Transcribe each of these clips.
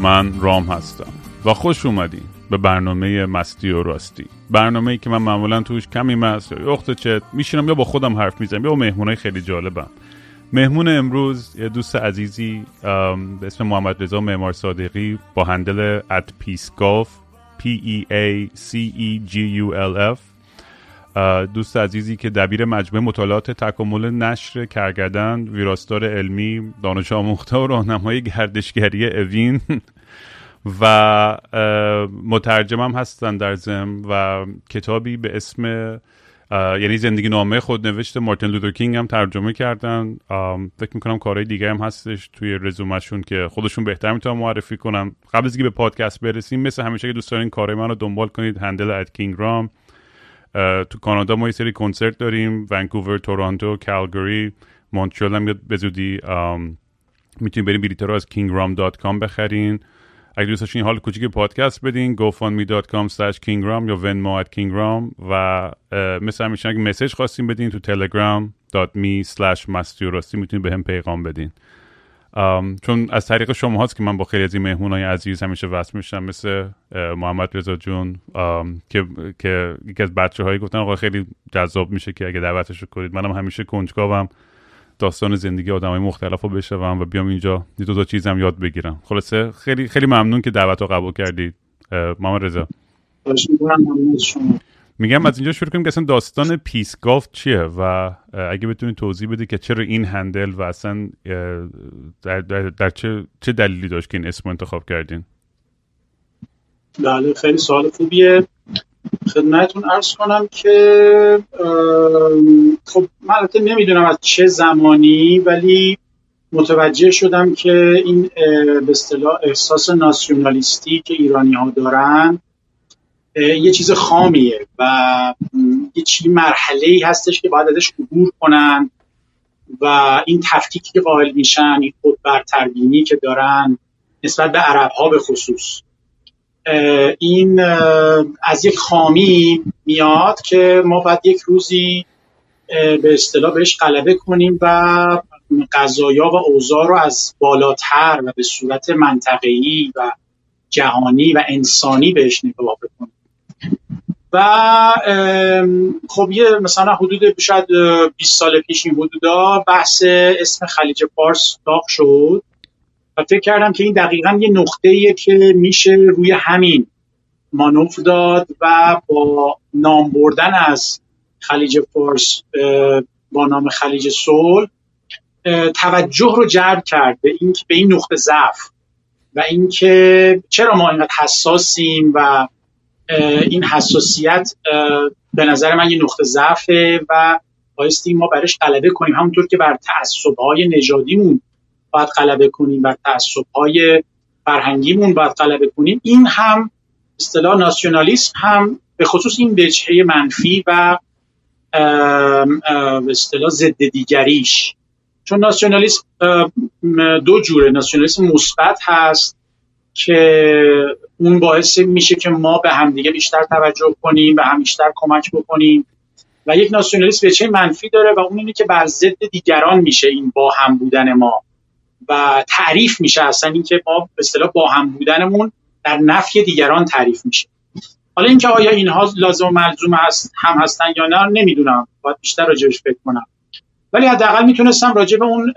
من رام هستم و خوش اومدین به برنامه مستی و راستی. برنامه ای که من معمولا توش کمی مست یا اخت چت میشینم یا با خودم حرف می‌زنم یا با مهمونای خیلی جالبم. مهمون امروز یه دوست عزیزی به اسم محمد رضا معمار صادقی با هندل peace golf p e a c e g u l f. دوست عزیزی که دبیر مجموعه مطالعات تکامل نشر کرگدن ویراستار علمی دانش آموخته و راهنمای گردشگری اوین و مترجمم هستن در زم و کتابی به اسم یعنی زندگی نامه خود نوشته مارتین لوتر کینگ هم ترجمه کردن. فکر می‌کنم کارهای دیگه هم هستش توی رزومشون که خودشون بهتر می‌تونن معرفی کنن. قبل از اینکه به پادکست برسیم مثل همیشه که دوست دارین کارهای من رو دنبال کنید. هندل ات کینگ رام. تو کانادا ما یه سری کنسرت داریم ونکوور تورنتو کالگری مونترال هم به زودی می‌تونید بریم بلیط رو از kingram.com بخرین. اگه دوست داشتین حال کوچیک پادکست بدین gofundme.com slash kingram یا venmo at kingram و مثل همیشه اگه مسیج خواستین بدین تو telegram.me slash مستیوراستی می‌تونید به هم پیغام بدین. چون از طریق شما هاست که من با خیلی از این مهمون های عزیز همیشه وصل میشم مثل محمد رضا جون که که یکی از بچه هایی گفتن آقا خیلی جذاب میشه که اگه دعوتش رو کنید. منم همیشه کنجکاوم داستان زندگی آدم های مختلف رو بشنوم و بیام اینجا یه دو تا چیزم یاد بگیرم. خلاصه خیلی خیلی ممنون که دعوت رو قبول کردید. محمد رضا. میگم از اینجا شروع کنیم که اصلا داستان پیس گالف چیه و اگه بتونید توضیح بدید که چرا این هندل و اصلا در, در, در چه, چه دلیلی داشت که این اسم انتخاب کردین؟ بله خیلی سوال خوبیه. خدمتتون ارز کنم که خب من البته نمی‌دونم از چه زمانی ولی متوجه شدم که این به اصطلاح احساس ناسیونالیستی که ایرانی ها دارن یه چیز خامیه و یه چی مرحله ای هستش که باید ازش عبور کنن و این تفکیکی که قائل میشن این خود برتربینی که دارن نسبت به عرب ها به خصوص. این از یک خامی میاد که ما باید یک روزی به اصطلاح بهش غلبه کنیم و قضایا و اوضاع رو از بالاتر و به صورت منطقه‌ای و جهانی و انسانی بهش نگاه بکنیم. و خب یه مثلا حدود شاید 20 سال پیش این حدودا بحث اسم خلیج فارس داغ شد و فکر کردم که این دقیقا یه نقطه که میشه روی همین مانوف داد و با نام بردن از خلیج فارس با نام خلیج صلح توجه رو جلب کرد به این به این نقطه ضعف و اینکه چرا ما اینقدر حساسیم و این حساسیت به نظر من یه نقطه ضعفه و بایستی ما برش غلبه کنیم. همونطور که بر تعصبهای نژادیمون باید غلبه کنیم بر تعصبهای فرهنگیمون باید غلبه کنیم. این هم اصطلاح ناسیونالیسم هم به خصوص این وجهه منفی و به اصطلاح ضد دیگریش. چون ناسیونالیسم دو جوره. ناسیونالیسم مثبت هست که اون باعث میشه که ما به همدیگه بیشتر توجه کنیم به هم بیشتر کمک بکنیم. و یک ناسیونالیسم وجهه منفی داره و اون اینه که بر ضد دیگران میشه این با هم بودن ما. و تعریف میشه اصلا اینکه ما به اصطلاح با هم بودنمون در نفی دیگران تعریف میشه. حالا اینکه آیا اینها لازم و ملزوم هست هم هستن یا نه نمی‌دونم. باید بیشتر راجبش فکر کنم. ولی حداقل می‌تونستم راجع به اون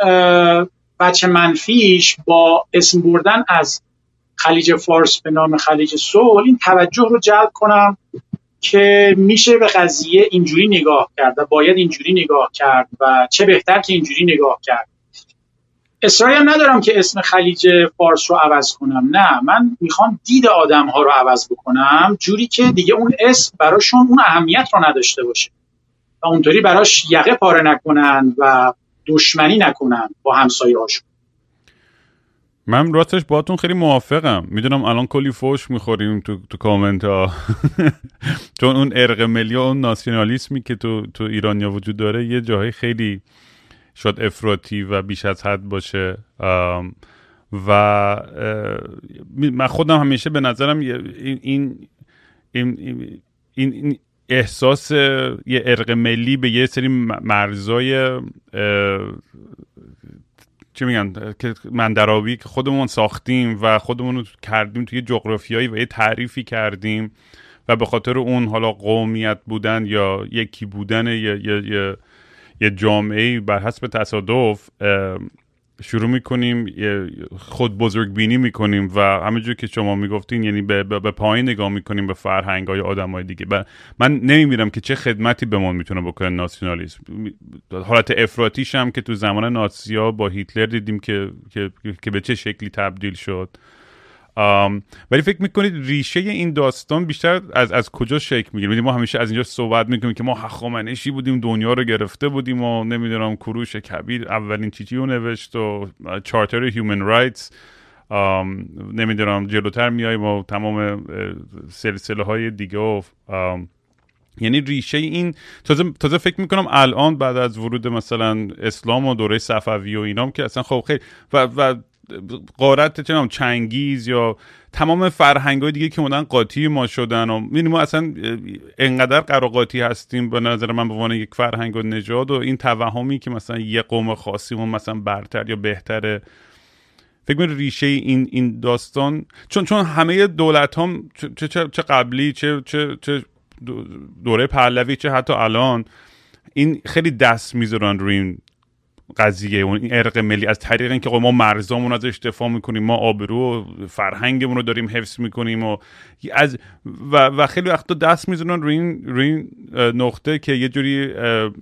بچه منفیش با اسم بردن از خلیج فارس به نام خلیج صلح این توجه رو جلب کنم که میشه به قضیه اینجوری نگاه کرد و باید اینجوری نگاه کرد و چه بهتر که اینجوری نگاه کرد. اصراری هم ندارم که اسم خلیج فارس رو عوض کنم. نه من می‌خوام دید آدم ها رو عوض بکنم جوری که دیگه اون اسم براشون اون اهمیت رو نداشته باشه. و اونطوری براش یقه پاره نکنن و دشمنی نکنن با همسایه هاشون من راستش باهاتون خیلی موافقم. می‌دونم الان کلی فوش می‌خوریم تو, تو کامنت ها چون اون ارق ملی و اون ناسیونالیسمی که تو, تو ایرانیا وجود داره یه جاهای خیلی شاید افراطی و بیش از حد باشه. و من خودم همیشه به نظرم این این, این, این احساس یه ارق ملی به یه سری مرزای چی میگن که مندرابی که خودمون ساختیم و خودمون رو کردیم توی جغرافیایی و یه تعریفی کردیم و به خاطر اون حالا قومیت بودن یا یکی بودن یا, یا, یا, یا جامعه بر حسب تصادف شروع می‌کنیم خود بزرگ بینی می‌کنیم و همینجور که شما می‌گفتین یعنی به, به, پایین نگاه می‌کنیم به فرهنگ های آدم های دیگه من نمیمیرم که چه خدمتی به ما می‌تونه بکنه ناسیونالیسم. حالت افراتیش هم که تو زمان ناتسیا با هیتلر دیدیم که, که, که به چه شکلی تبدیل شد. ولی فکر می‌کنید ریشه این داستان بیشتر از از کجا شکل می‌گیره؟ ما همیشه از اینجا صحبت می‌کنیم که ما هخامنشی بودیم دنیا رو گرفته بودیم و نمی‌دونم کروش کبیر اولین چیزی رو نوشت و چارتر هیومن رایتس نمی‌دونم جلوتر میاییم و تمام سلسله های دیگه و یعنی ریشه این تازه, تازه فکر می‌کنم الان بعد از ورود مثلا اسلام و دوره صفوی و اینام که اصلا خب خیلی و, و قارت چنم چنگیز یا تمام فرهنگ دیگه که مدن قاطی ما شدن و ما اصلا انقدر قراقاتی هستیم به نظر من به عنوان یک فرهنگ و نژاد و این توهمی که مثلا یه قوم خاصی اون مثلا برتر یا بهتره فکر ریشه این این داستان؟ چون چون همه دولت هم چه, چه, چه قبلی چه, چه, چه دوره پهلوی چه حتی الان این خیلی دست می‌ذارن روی این قضیه اون این ارق ملی. از طریق اینکه ما مرزامون ازش دفاع می‌کنیم ما آبرو و فرهنگمون رو داریم حفظ می‌کنیم و از و, و خیلی وقتا دست می‌زنن روی این, روی این نقطه که یه جوری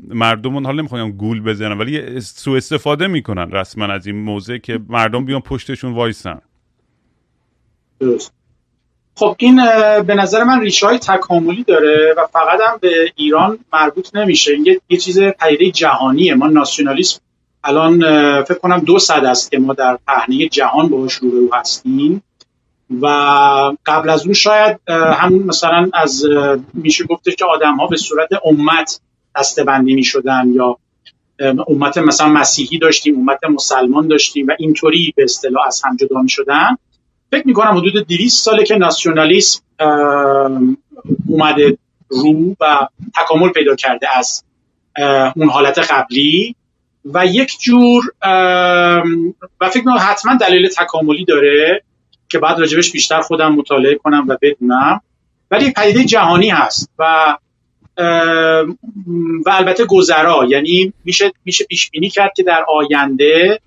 مردمون حالا نمی‌خوام گول بزنن ولی سوء استفاده می‌کنن رسما از این موضع که مردم بیان پشتشون وایسن. درست. خب این به نظر من ریشه های تکاملی داره و فقط هم به ایران مربوط نمیشه. یه, چیز پیده جهانیه. ما ناسیونالیسم الان فکر کنم دو صد است که ما در پهنه جهان باش رو هستیم و قبل از اون شاید همون مثلا از میشه گفتش که آدم ها به صورت امت دستبندی می یا امت مثلا مسیحی داشتیم امت مسلمان داشتیم و اینطوری به اصطلاح از هم جدا می شدن فکر می کنم حدود 200 ساله که ناسیونالیسم اومده رو و تکامل پیدا کرده از اون حالت قبلی. و یک جور و فکر کنم حتما دلیل تکاملی داره که بعد راجبش بیشتر خودم مطالعه کنم و بدونم. ولی پدیده جهانی هست و و البته گذرا. یعنی میشه میشه پیش بینی کرد که در آینده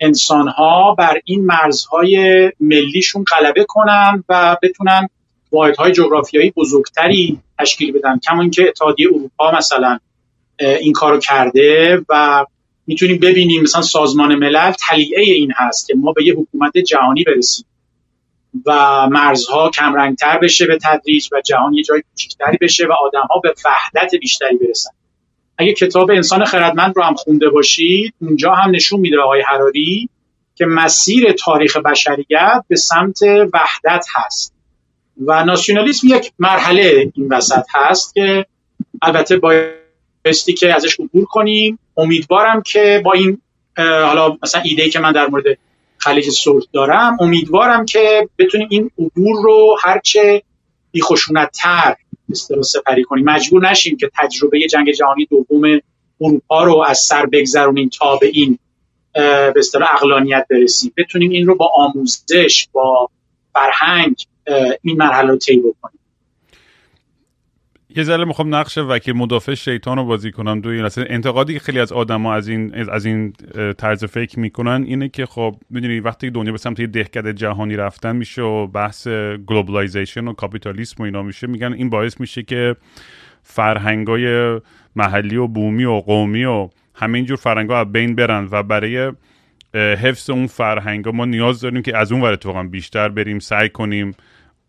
انسان ها بر این مرزهای ملیشون غلبه کنن و بتونن واحدهای جغرافیایی بزرگتری تشکیل بدن. کما اینکه اتحادیه اروپا مثلا این کارو کرده و می‌تونیم ببینیم مثلا سازمان ملل تلیعه این هست که ما به یه حکومت جهانی برسیم و مرزها کمرنگتر بشه به تدریج و جهان یه جای کوچکتری بشه و آدمها به وحدت بیشتری برسن. اگه کتاب انسان خردمند رو هم خونده باشید اونجا هم نشون میده آقای حراری که مسیر تاریخ بشریت به سمت وحدت هست. و ناسیونالیسم یک مرحله این وسط هست که البته بایستی که ازش عبور کنیم. امیدوارم که با این حالا مثلا ایده که من در مورد خلیج سرخ دارم امیدوارم که بتونیم این عبور رو هرچه بیخشونت تر سپری کنیم. مجبور نشیم که تجربه جنگ جهانی دوم اروپا رو از سر بگذرونیم تا به این به اصطلاح اقلانیت برسیم. بتونیم این رو با آموزش با فرهنگ این مرحله رو طی بکنیم. یه ذره می‌خوام نقش وکیل مدافع شیطان رو بازی کنم. دو این انتقادی که خیلی از آدما از این از این طرز فکر می‌کنن اینه که خب می‌دونی وقتی دنیا به سمت دهکده جهانی رفتن میشه و بحث globalization و کاپیتالیسم و اینا میشه میگن این باعث میشه که فرهنگای محلی و بومی و قومی و همه اینجور فرهنگا از بین برن و برای حفظ اون فرهنگ ما نیاز داریم که از اون ور اتفاقا بیشتر بریم سعی کنیم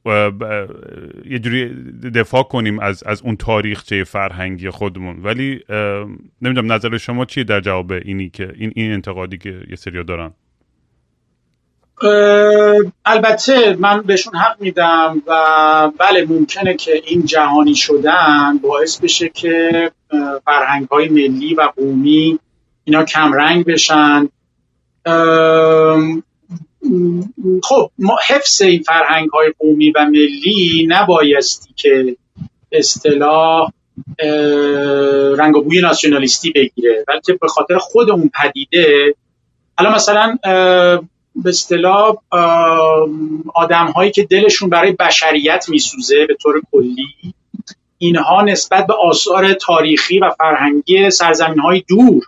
یه جوری دفاع کنیم از, از اون تاریخچه فرهنگی خودمون. ولی نمی‌دونم نظر شما چیه در جواب اینی که این, این انتقادی که یه سری دارن؟ البته من بهشون حق میدم و بله ممکنه که این جهانی شدن باعث بشه که فرهنگ های ملی و قومی اینا کمرنگ بشن. خب ما حفظ این فرهنگ های قومی و ملی نبایستی که اصطلاح رنگ و بوی ناسیونالیستی بگیره بلکه به خاطر خود اون پدیده الان مثلا به اصطلاح آدم هایی که دلشون برای بشریت میسوزه به طور کلی اینها نسبت به آثار تاریخی و فرهنگی سرزمین های دور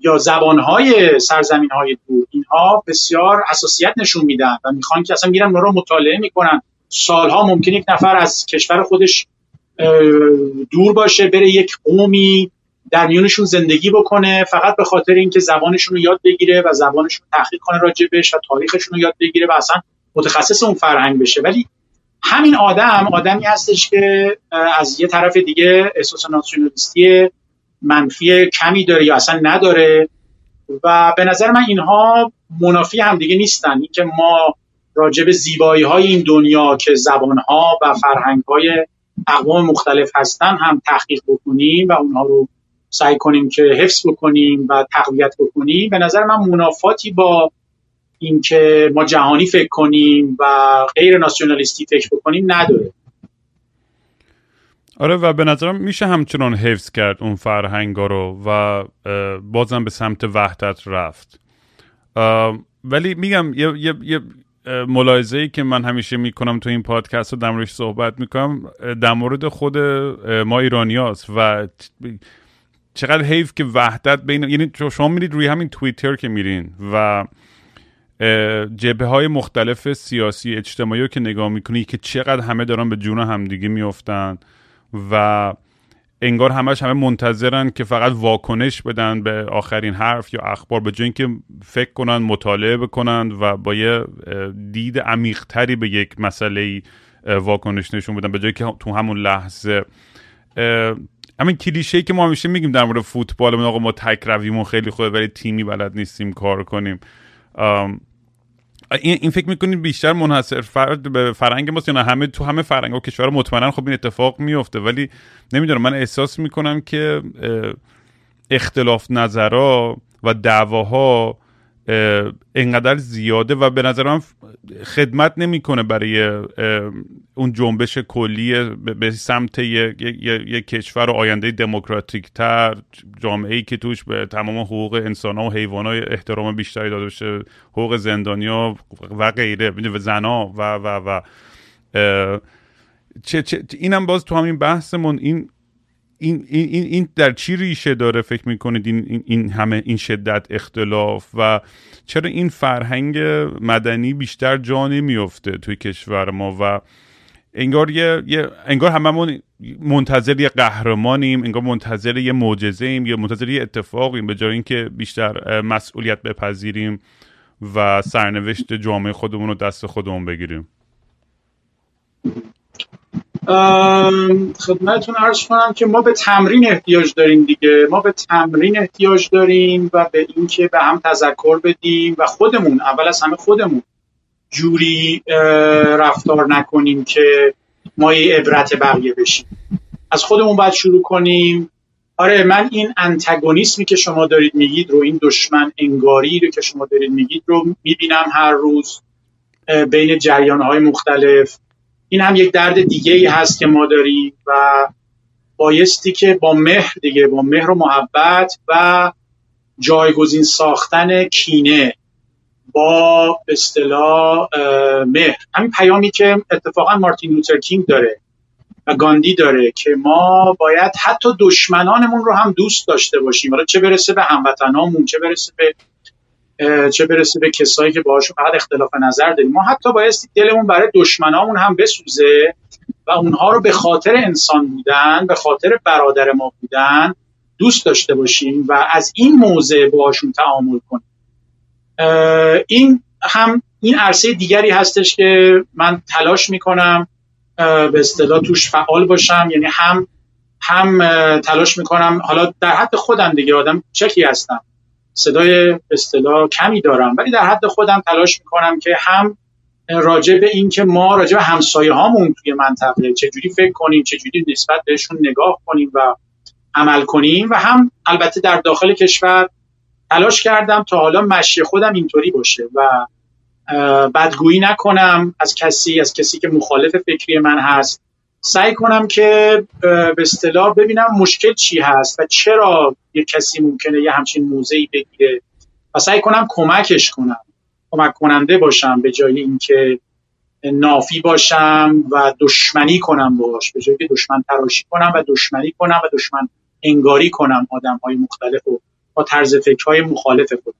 یا زبان های سرزمین های دور اینها بسیار حساسیت نشون میدن و می‌خوان که اصلا میرن رو مطالعه می‌کنن. سالها ممکن یک نفر از کشور خودش دور باشه بره یک قومی در میونشون زندگی بکنه فقط به خاطر اینکه زبانشون رو یاد بگیره و زبانشون تحقیق کنه راجبش و تاریخشون رو یاد بگیره و اصلا متخصص اون فرهنگ بشه. ولی همین آدم آدمی هستش که از یه طرف دیگه احساس ناسیونالیستی منفی کمی داره یا اصلا نداره. و به نظر من اینها منافی هم دیگه نیستن. اینکه ما راجب زیبایی های این دنیا که زبان ها و فرهنگ های اقوام مختلف هستن هم تحقیق بکنیم و اونها رو سعی کنیم که حفظ بکنیم و تقویت بکنیم. به نظر من منافاتی با اینکه ما جهانی فکر کنیم و غیر ناسیونالیستی فکر بکنیم نداره. آره و به نظرم میشه همچنان حفظ کرد اون فرهنگا رو و بازم به سمت وحدت رفت. ولی میگم یه, یه،, یه ملاحظه ای که من همیشه می‌کنم تو این پادکست رو در موردش صحبت می‌کنم در مورد خود ما ایرانیاست و چقدر حیف که وحدت بین یعنی شما میرید روی همین توییتر که میرین و جبه های مختلف سیاسی اجتماعی رو که نگاه می‌کنی که چقدر همه دارن به جون همدیگه میفتن و انگار همش همه منتظرن که فقط واکنش بدن به آخرین حرف یا اخبار به جای اینکه فکر کنن مطالعه بکنن و با یه دید عمیقتری به یک مسئله واکنش نشون بدن به جایی که تو همون لحظه همین کلیشه که ما همیشه میگیم در مورد فوتبال آقا ما تک رویم خیلی خوبه ولی تیمی بلد نیستیم کار کنیم. این, این فکر می‌کنید بیشتر منحصر فرد به فرهنگ ماست یا نه؟ همه تو همه فرهنگ و کشور مطمئنا خب این اتفاق میفته ولی نمی‌دونم من احساس می‌کنم که اختلاف نظرها و دعواها انقدر زیاده و به نظرم خدمت نمی‌کنه برای اون جنبش کلی به سمت یک کشور و آینده دموکراتیک تر جامعه ای که توش به تمام حقوق انسان ها و حیوان های احترام بیشتری داده بشه حقوق زندانیا و غیره و زنا و و و چه چه اینم باز تو همین بحثمون این این, این, این در چی ریشه داره فکر می‌کنید این, این همه این شدت اختلاف و چرا این فرهنگ مدنی بیشتر جا نمیفته توی کشور ما و انگار یه, یه انگار هممون منتظر یه قهرمانیم انگار منتظر یه معجزه ایم یا منتظر یه اتفاقیم به جای اینکه بیشتر مسئولیت بپذیریم و سرنوشت جامعه خودمون رو دست خودمون بگیریم. خدمتتون عرض کنم که ما به تمرین احتیاج داریم دیگه. ما به تمرین احتیاج داریم و به اینکه به هم تذکر بدیم و خودمون اول از همه خودمون جوری رفتار نکنیم که ما یه عبرت بقیه بشیم. از خودمون باید شروع کنیم. آره من این انتگونیسمی که شما دارید میگید رو این دشمن انگاری رو که شما دارید میگید رو می‌بینم هر روز بین جریان های مختلف. این هم یک درد دیگه ای هست که ما داریم و بایستی که با مهر دیگه با مهر و محبت و جایگزین ساختن کینه با اصطلاح مهر. همین پیامی که اتفاقا مارتین لوتر کینگ داره و گاندی داره که ما باید حتی دشمنانمون رو هم دوست داشته باشیم. حالا چه برسه به هموطنامون چه برسه به چه برسه به کسایی که باهاشون فقط اختلاف نظر داریم. ما حتی بایستی دلمون برای دشمنامون هم بسوزه و اونها رو به خاطر انسان بودن به خاطر برادر ما بودن دوست داشته باشیم و از این موضع باهاشون تعامل کنیم. این هم این عرصه دیگری هستش که من تلاش می‌کنم به اصطلاح توش فعال باشم. یعنی هم هم تلاش می‌کنم. حالا در حد خودم دیگه آدم چکی هستم. صدای اصطلاح کمی دارم ولی در حد خودم تلاش می‌کنم که هم راجع به این که ما راجع به همسایه هامون توی منطقه چجوری فکر کنیم چجوری نسبت بهشون نگاه کنیم و عمل کنیم و هم البته در داخل کشور تلاش کردم تا حالا مشی خودم اینطوری باشه و بدگویی نکنم از کسی از کسی که مخالف فکری من هست. سعی کنم که به اصطلاح ببینم مشکل چی هست و چرا یه کسی ممکنه یه همچین موضعی بگیره و سعی کنم کمکش کنم کمک کننده باشم به جای اینکه نافی باشم و دشمنی کنم باش به جای که دشمن تراشی کنم و دشمنی کنم و دشمن انگاری کنم آدم های مختلف و با طرز فکرهای مخالف خودم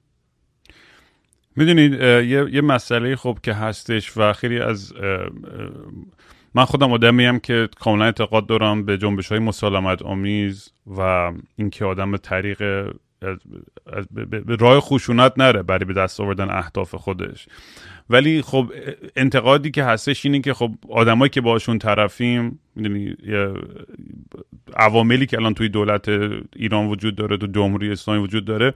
می‌دونید یه،, یه مسئله خب که هستش و خیلی از من خودم آدمی هم که کاملا اعتقاد دارم به جنبش های مسالمت آمیز و اینکه آدم به طریق به راه خشونت نره برای به دست آوردن اهداف خودش. ولی خب انتقادی که هستش اینه که خب آدمایی که باشون طرفیم می‌دونی عواملی که الان توی دولت ایران وجود داره تو جمهوری اسلامی وجود داره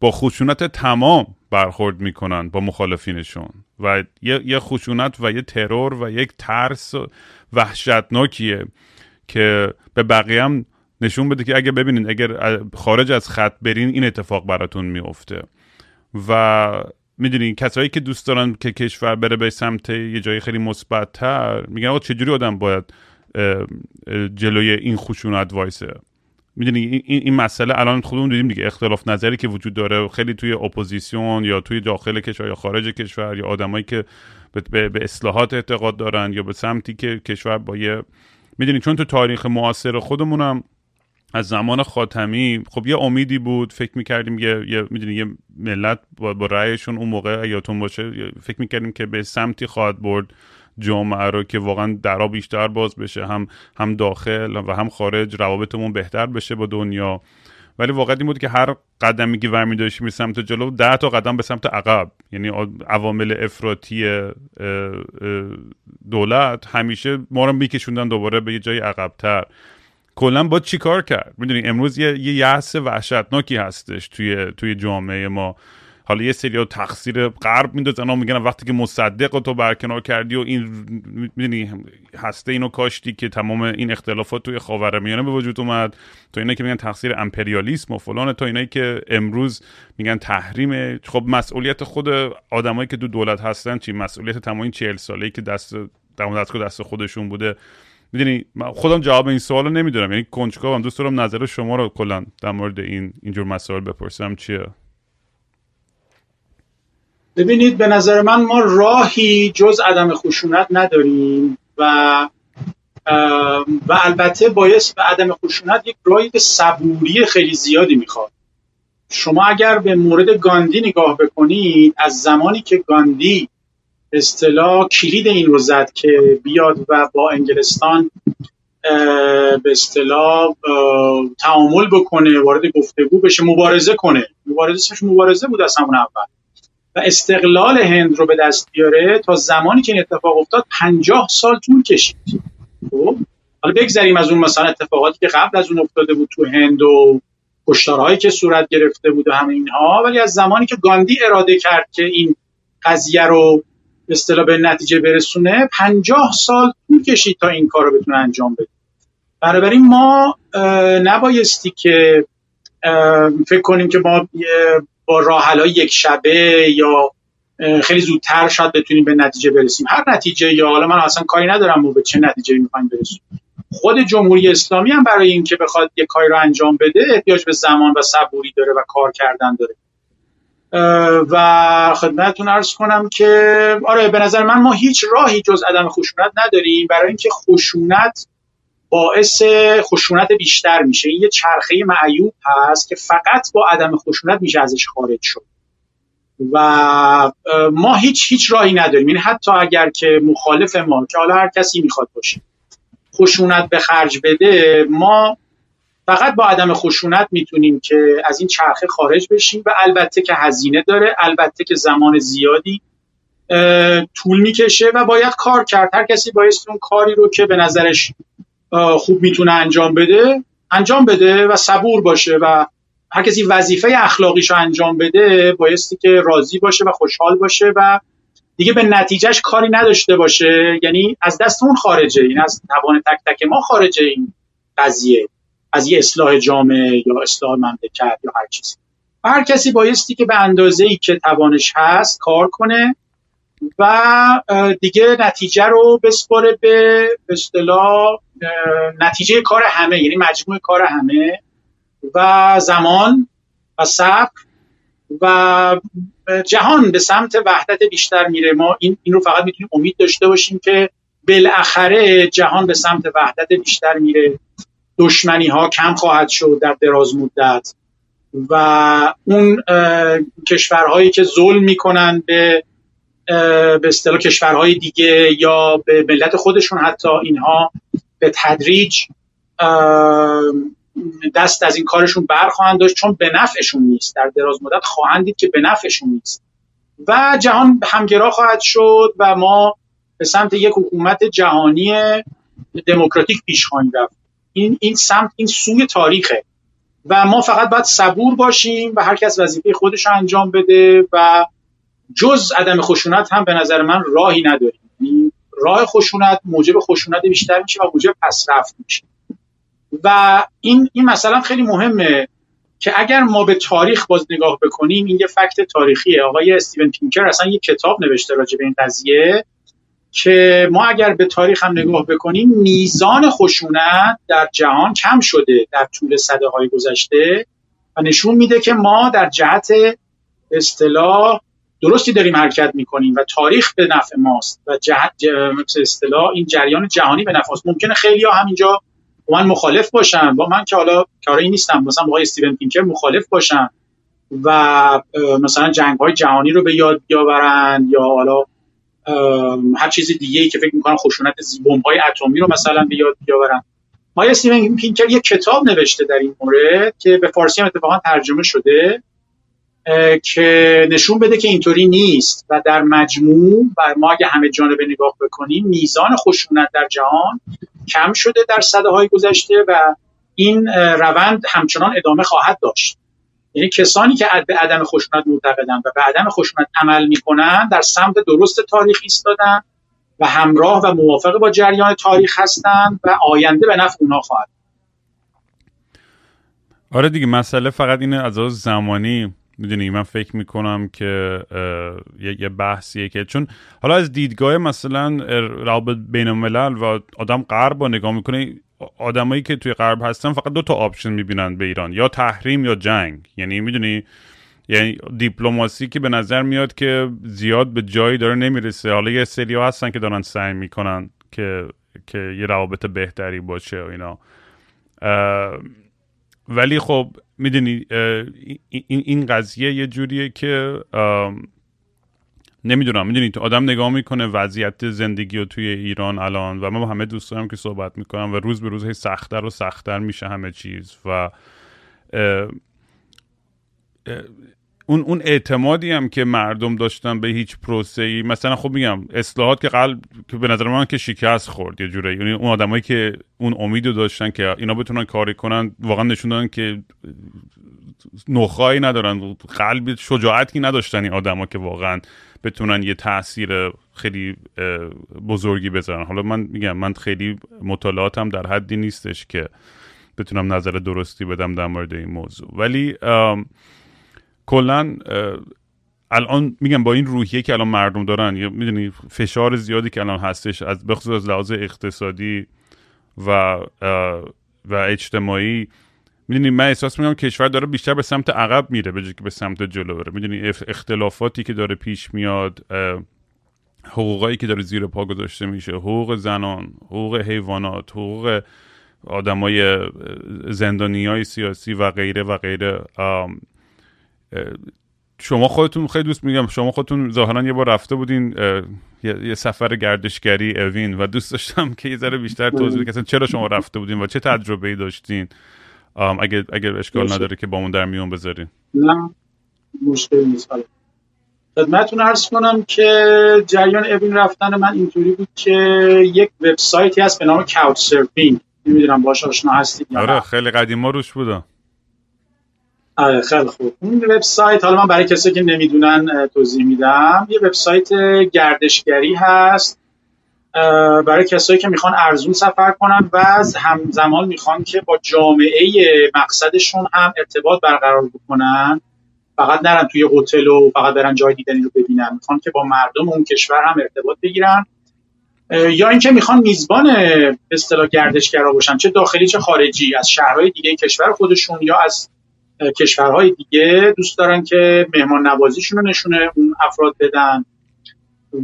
با خشونت تمام برخورد می‌کنن با مخالفینشون و یه, خشونت و یه ترور و یک ترس وحشتناکیه که به بقیه هم نشون بده که اگه ببینید اگر خارج از خط برین این اتفاق براتون میفته و می‌دونین کسایی که دوست دارن که کشور بره به سمت یه جایی خیلی مثبت تر میگن آقا چجوری آدم باید جلوی این خشونت وایسه؟ می‌دونی این, مسئله الان خودمون دیدیم دیگه اختلاف نظری که وجود داره خیلی توی اپوزیسیون یا توی داخل کشور یا خارج کشور یا آدمایی که به, به اصلاحات اعتقاد دارن یا به سمتی که کشور با یه می‌دونی چون تو تاریخ معاصر خودمونم از زمان خاتمی خب یه امیدی بود فکر می‌کردیم یه, یه می‌دونی یه ملت با, با رأیشون اون موقع یادتون باشه فکر می‌کردیم که به سمتی خواهد برد. جامعه رو که واقعا درا بیشتر باز بشه هم هم داخل و هم خارج روابطمون بهتر بشه با دنیا. ولی واقعا این بود که هر قدمی که ورمی داشتیم به سمت جلو ده تا قدم به سمت عقب. یعنی عوامل افراطی دولت همیشه ما رو میکشوندن دوباره به یه جای عقبتر. کلا با چیکار کرد؟ می‌دونی امروز یه یه یأس وحشتناکی هستش توی توی جامعه ما. حالا یه سری تقصیر غرب میندازن میگن وقتی که مصدق تو برکنار کردی و این می‌دونی هسته اینو کاشتی که تمام این اختلافات توی خاورمیانه به وجود اومد تو اینا که میگن تقصیر امپریالیسم و فلان تا اینایی که امروز میگن تحریم. خب مسئولیت خود آدمایی که دو دولت هستن چی؟ مسئولیت تمام این 40 ساله‌ای که دست در دست خودشون بوده. می‌دونی؟ خودم جواب این سوال رو نمی‌دونم. یعنی کنجکاوم. دوست دارم نظر شما رو کلا در مورد این اینجور مسائل بپرسم. چیه؟ ببینید به نظر من ما راهی جز عدم خشونت نداریم و و البته باعث به عدم خشونت یک راهی صبوری خیلی زیادی می‌خواد. شما اگر به مورد گاندی نگاه بکنید از زمانی که گاندی اصطلاح کلید این رو زد که بیاد و با انگلستان به اصطلاح تعامل بکنه وارد گفتگو بشه مبارزه کنه. مبارزه مبارزه بود از همون اول. و استقلال هند رو به دست بیاره تا زمانی که این اتفاق افتاد پنجاه سال طول کشید. خب؟ حالا بگذریم از اون مثلا اتفاقاتی که قبل از اون افتاده بود تو هند و کشتارهایی که صورت گرفته بود و همه اینها ولی از زمانی که گاندی اراده کرد که این قضیه رو اصطلاح به نتیجه برسونه پنجاه سال طول کشید تا این کار رو بتونه انجام بده. بنابراین ما نبایستی که فکر کنیم که ما با راه یک شبه یا خیلی زودتر شاید بتونیم به نتیجه برسیم. هر نتیجه یا حالا من اصلا کاری ندارم به چه نتیجه می‌خوایم برسیم. خود جمهوری اسلامی هم برای اینکه بخواد یک کاری رو انجام بده احتیاج به زمان و صبوری داره و کار کردن داره. و خدمتتون ارز کنم که آره به نظر من ما هیچ راهی جز عدم خشونت نداریم. برای اینکه خشونت باعث خشونت بیشتر میشه. این یه چرخه معیوب هست که فقط با عدم خشونت میشه ازش خارج شد. و ما هیچ هیچ راهی نداریم. یعنی حتی اگر که مخالف ما که حالا هر کسی می‌خواد باشه خشونت به خرج بده ما فقط با عدم خشونت می‌تونیم که از این چرخه خارج بشیم. و البته که هزینه داره البته که زمان زیادی طول می‌کشه و باید کار کرد. هر کسی باید اون کاری رو که به نظرش خوب می‌تونه انجام بده انجام بده و صبور باشه و هر کسی وظیفه اخلاقیش رو انجام بده بایستی که راضی باشه و خوشحال باشه و دیگه به نتیجهش کاری نداشته باشه. یعنی از دست اون خارجه این از توان تک تک ما خارجه این قضیه. از یه اصلاح جامعه یا اصلاح مملکت یا هر چیزی. هر کسی بایستی که به اندازه ای که توانش هست کار کنه و دیگه نتیجه رو بسپاره به اصطلاح نتیجه کار همه یعنی مجموع کار همه و زمان و صبر و جهان به سمت وحدت بیشتر میره. ما این, این رو فقط می‌تونیم امید داشته باشیم که بالاخره جهان به سمت وحدت بیشتر میره. دشمنی ها کم خواهد شد در دراز مدت و اون کشورهایی که ظلم می‌کنن به به اصطلاح کشورهای دیگه یا به ملت خودشون حتی اینها به تدریج دست از این کارشون برخواهند داشت چون به نفعشون نیست. در دراز مدت خواهند دید که به نفعشون نیست. و جهان همگرا خواهد شد و ما به سمت یک حکومت جهانی دموکراتیک پیش خواهیم رفت. این این سمت این سوی تاریخه. و ما فقط باید صبور باشیم و هر کس وظیفه خودش رو انجام بده و جز عدم خشونت هم به نظر من راهی نداریم یعنی راه خشونت موجب خشونت بیشتر میشه و موجب پسرفت میشه. و این این مثلا خیلی مهمه که اگر ما به تاریخ باز نگاه بکنیم این یه فکت تاریخیه. آقای استیون پینکر اصلا یه کتاب نوشته راجع به این قضیه که ما اگر به تاریخ هم نگاه بکنیم میزان خشونت در جهان کم شده در طول صده های گذشته و نشون میده که ما در جهت اصطلاح درستی داریم حرکت می‌کنیم و تاریخ به نفع ماست و جهت اصطلاح این جریان جهانی به نفع ماست. ممکنه خیلی ها همینجا من مخالف باشن. با من که حالا کاری نیستم. مثلا با استیون پینکر مخالف باشن و مثلا جنگ های جهانی رو به یاد بیاورن یا حالا هر چیز دیگه ای که فکر می‌کنن خشونت بمب های اتمی رو مثلا به یاد بیاورن. آیا استیون پینکر یه کتاب نوشته در این مورد که به فارسی هم اتفاقا ترجمه شده. که نشون بده که اینطوری نیست و در مجموع و ما اگه همه جانبه نگاه بکنیم میزان خشونت در جهان کم شده در صده های گذشته و این روند همچنان ادامه خواهد داشت. یعنی کسانی که به عدم خشونت معتقدن و به عدم خشونت عمل می‌کنن در سمت درست تاریخ ایستادن و همراه و موافق با جریان تاریخ هستند و آینده به نفع اونا خواهد. آره دیگه مسئله فقط اینه از زمانی می‌دونی من فکر می‌کنم که یه بحثیه که چون حالا از دیدگاه مثلا روابط بین الملل و آدم غرب با نگاه می‌کنه آدمایی که توی غرب هستن فقط دو تا آپشن می‌بینن به ایران یا تحریم یا جنگ. یعنی می‌دونی یعنی دیپلماسی که به نظر میاد که زیاد به جایی داره نمی‌رسه. حالا یه سری هستن که دارن سعی می‌کنن که که یه روابط بهتری باشه و اینا. ولی خب می‌دونی این قضیه یه جوریه که نمی‌دونم. می‌دونی تو آدم نگاه می‌کنه وضعیت زندگی رو توی ایران الان و من با همه دوستانم که صحبت می‌کنم و روز به روز هی سختتر و سختتر میشه همه چیز و اون اون اعتمادی هم که مردم داشتن به هیچ پروسه ای مثلا خب میگم اصلاحات که قلب که به نظر من که شکست خورد یه جوری. یعنی اون آدمایی که اون امیدو داشتن که اینا بتونن کاری کنن واقعا نشون دادن که نخایی ندارن قلب شجاعتی نداشتن این آدما که واقعا بتونن یه تاثیر خیلی بزرگی بذارن. حالا من میگم من خیلی مطالعاتم در حدی نیستش که بتونم نظر درستی بدم در مورد این موضوع. ولی کلا الان میگم با این روحیه که الان مردم دارن یا می‌دونی فشار زیادی که الان هستش از بخصوص از لحاظ اقتصادی و و اجتماعی می‌دونی من احساس می‌کنم کشور داره بیشتر به سمت عقب میره به که به سمت جلو بره. می‌دونی اختلافاتی که داره پیش میاد حقوقایی که داره زیر پا گذاشته میشه حقوق زنان حقوق حیوانات حقوق آدمای زندانی های سیاسی و غیره و غیره. شما خودتون خیلی دوست میگم شما خودتون ظاهرا یه بار رفته بودین یه سفر گردشگری اوین و دوست داشتم که یه ذره بیشتر توضیح بدید چرا شما رفته بودین و چه تجربه ای داشتین اگر اگر اشکال نداره که با اون در میون بذارین. نه مشکل نیست. خدمتتون عرض کنم که جریان اوین رفتن من اینطوری بود که یک وبسایتی هست به نام کاوچ سرفینگ نمی‌دونم باش آشنا هستید آره خیلی قدیما روش بودم خیلی خوب. این وبسایت حالا من برای کسی که نمی‌دونن توضیح میدم. یه وبسایت گردشگری هست. برای کسایی که می‌خوان ارزون سفر کنن و همزمان می‌خوان که با جامعه مقصدشون هم ارتباط برقرار بکنن. فقط نرن توی هتل و فقط برن جای دیدنی رو ببینن. می‌خوان که با مردم اون کشور هم ارتباط بگیرن. یا اینکه می‌خوان میزبان اصطلاح گردشگرا باشن چه داخلی چه خارجی از شهرهای دیگه کشور خودشون یا از کشورهای دیگه دوست دارن که مهمان نوازیشون رو نشونه اون افراد بدن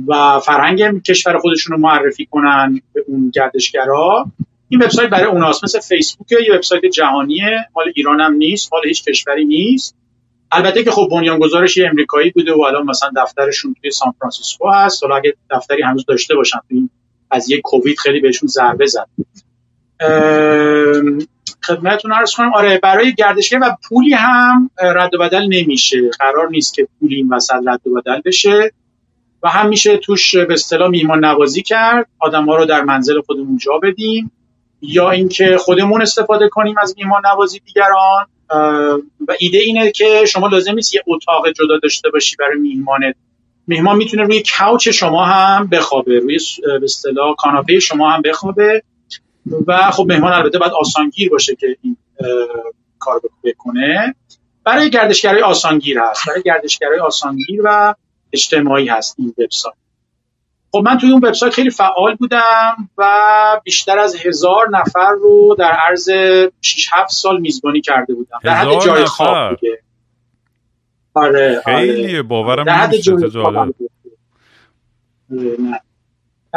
و فرهنگ کشور خودشون رو معرفی کنن به اون گردشگرا. این وبسایت برای اوناست مثل فیسبوک یه وبسایت جهانیه مال ایران هم نیست مال هیچ کشوری نیست. البته که خب بنیانگذارش یه امریکایی بوده و الان مثلا دفترشون توی سان فرانسیسکو هست. حالا اگه دفتری هنوز داشته باشن این از یه کووید خیلی بهشون ضربه زد. خدمتتون عرض کنم. آره برای گردشگری و پولی هم رد و بدل نمیشه. قرار نیست که پولی این وسط رد و بدل بشه. و هم میشه توش به اصطلاح میهمان نوازی کرد. آدم ها رو در منزل خودمون جا بدیم. یا اینکه خودمون استفاده کنیم از میهمان نوازی دیگران. و ایده اینه که شما لازم نیست یه اتاق جدا داشته باشی برای میهمانت. میهمان می‌تونه روی کوچ شما هم بخوابه روی به اصطلاح کاناپه شما هم بخوابه. و خب مهمان البته باید آسانگیر باشه که این کار بکنه. برای گردشگرای آسانگیر هست. برای گردشگرای آسانگیر و اجتماعی هست این وبسایت. خب من توی اون وبسایت خیلی فعال بودم و بیشتر از هزار نفر رو در عرض 6 7 سال میزبانی کرده بودم. در حد جای خواب دیگه. آره خیلی باورم در حد جای خواب آره، نه.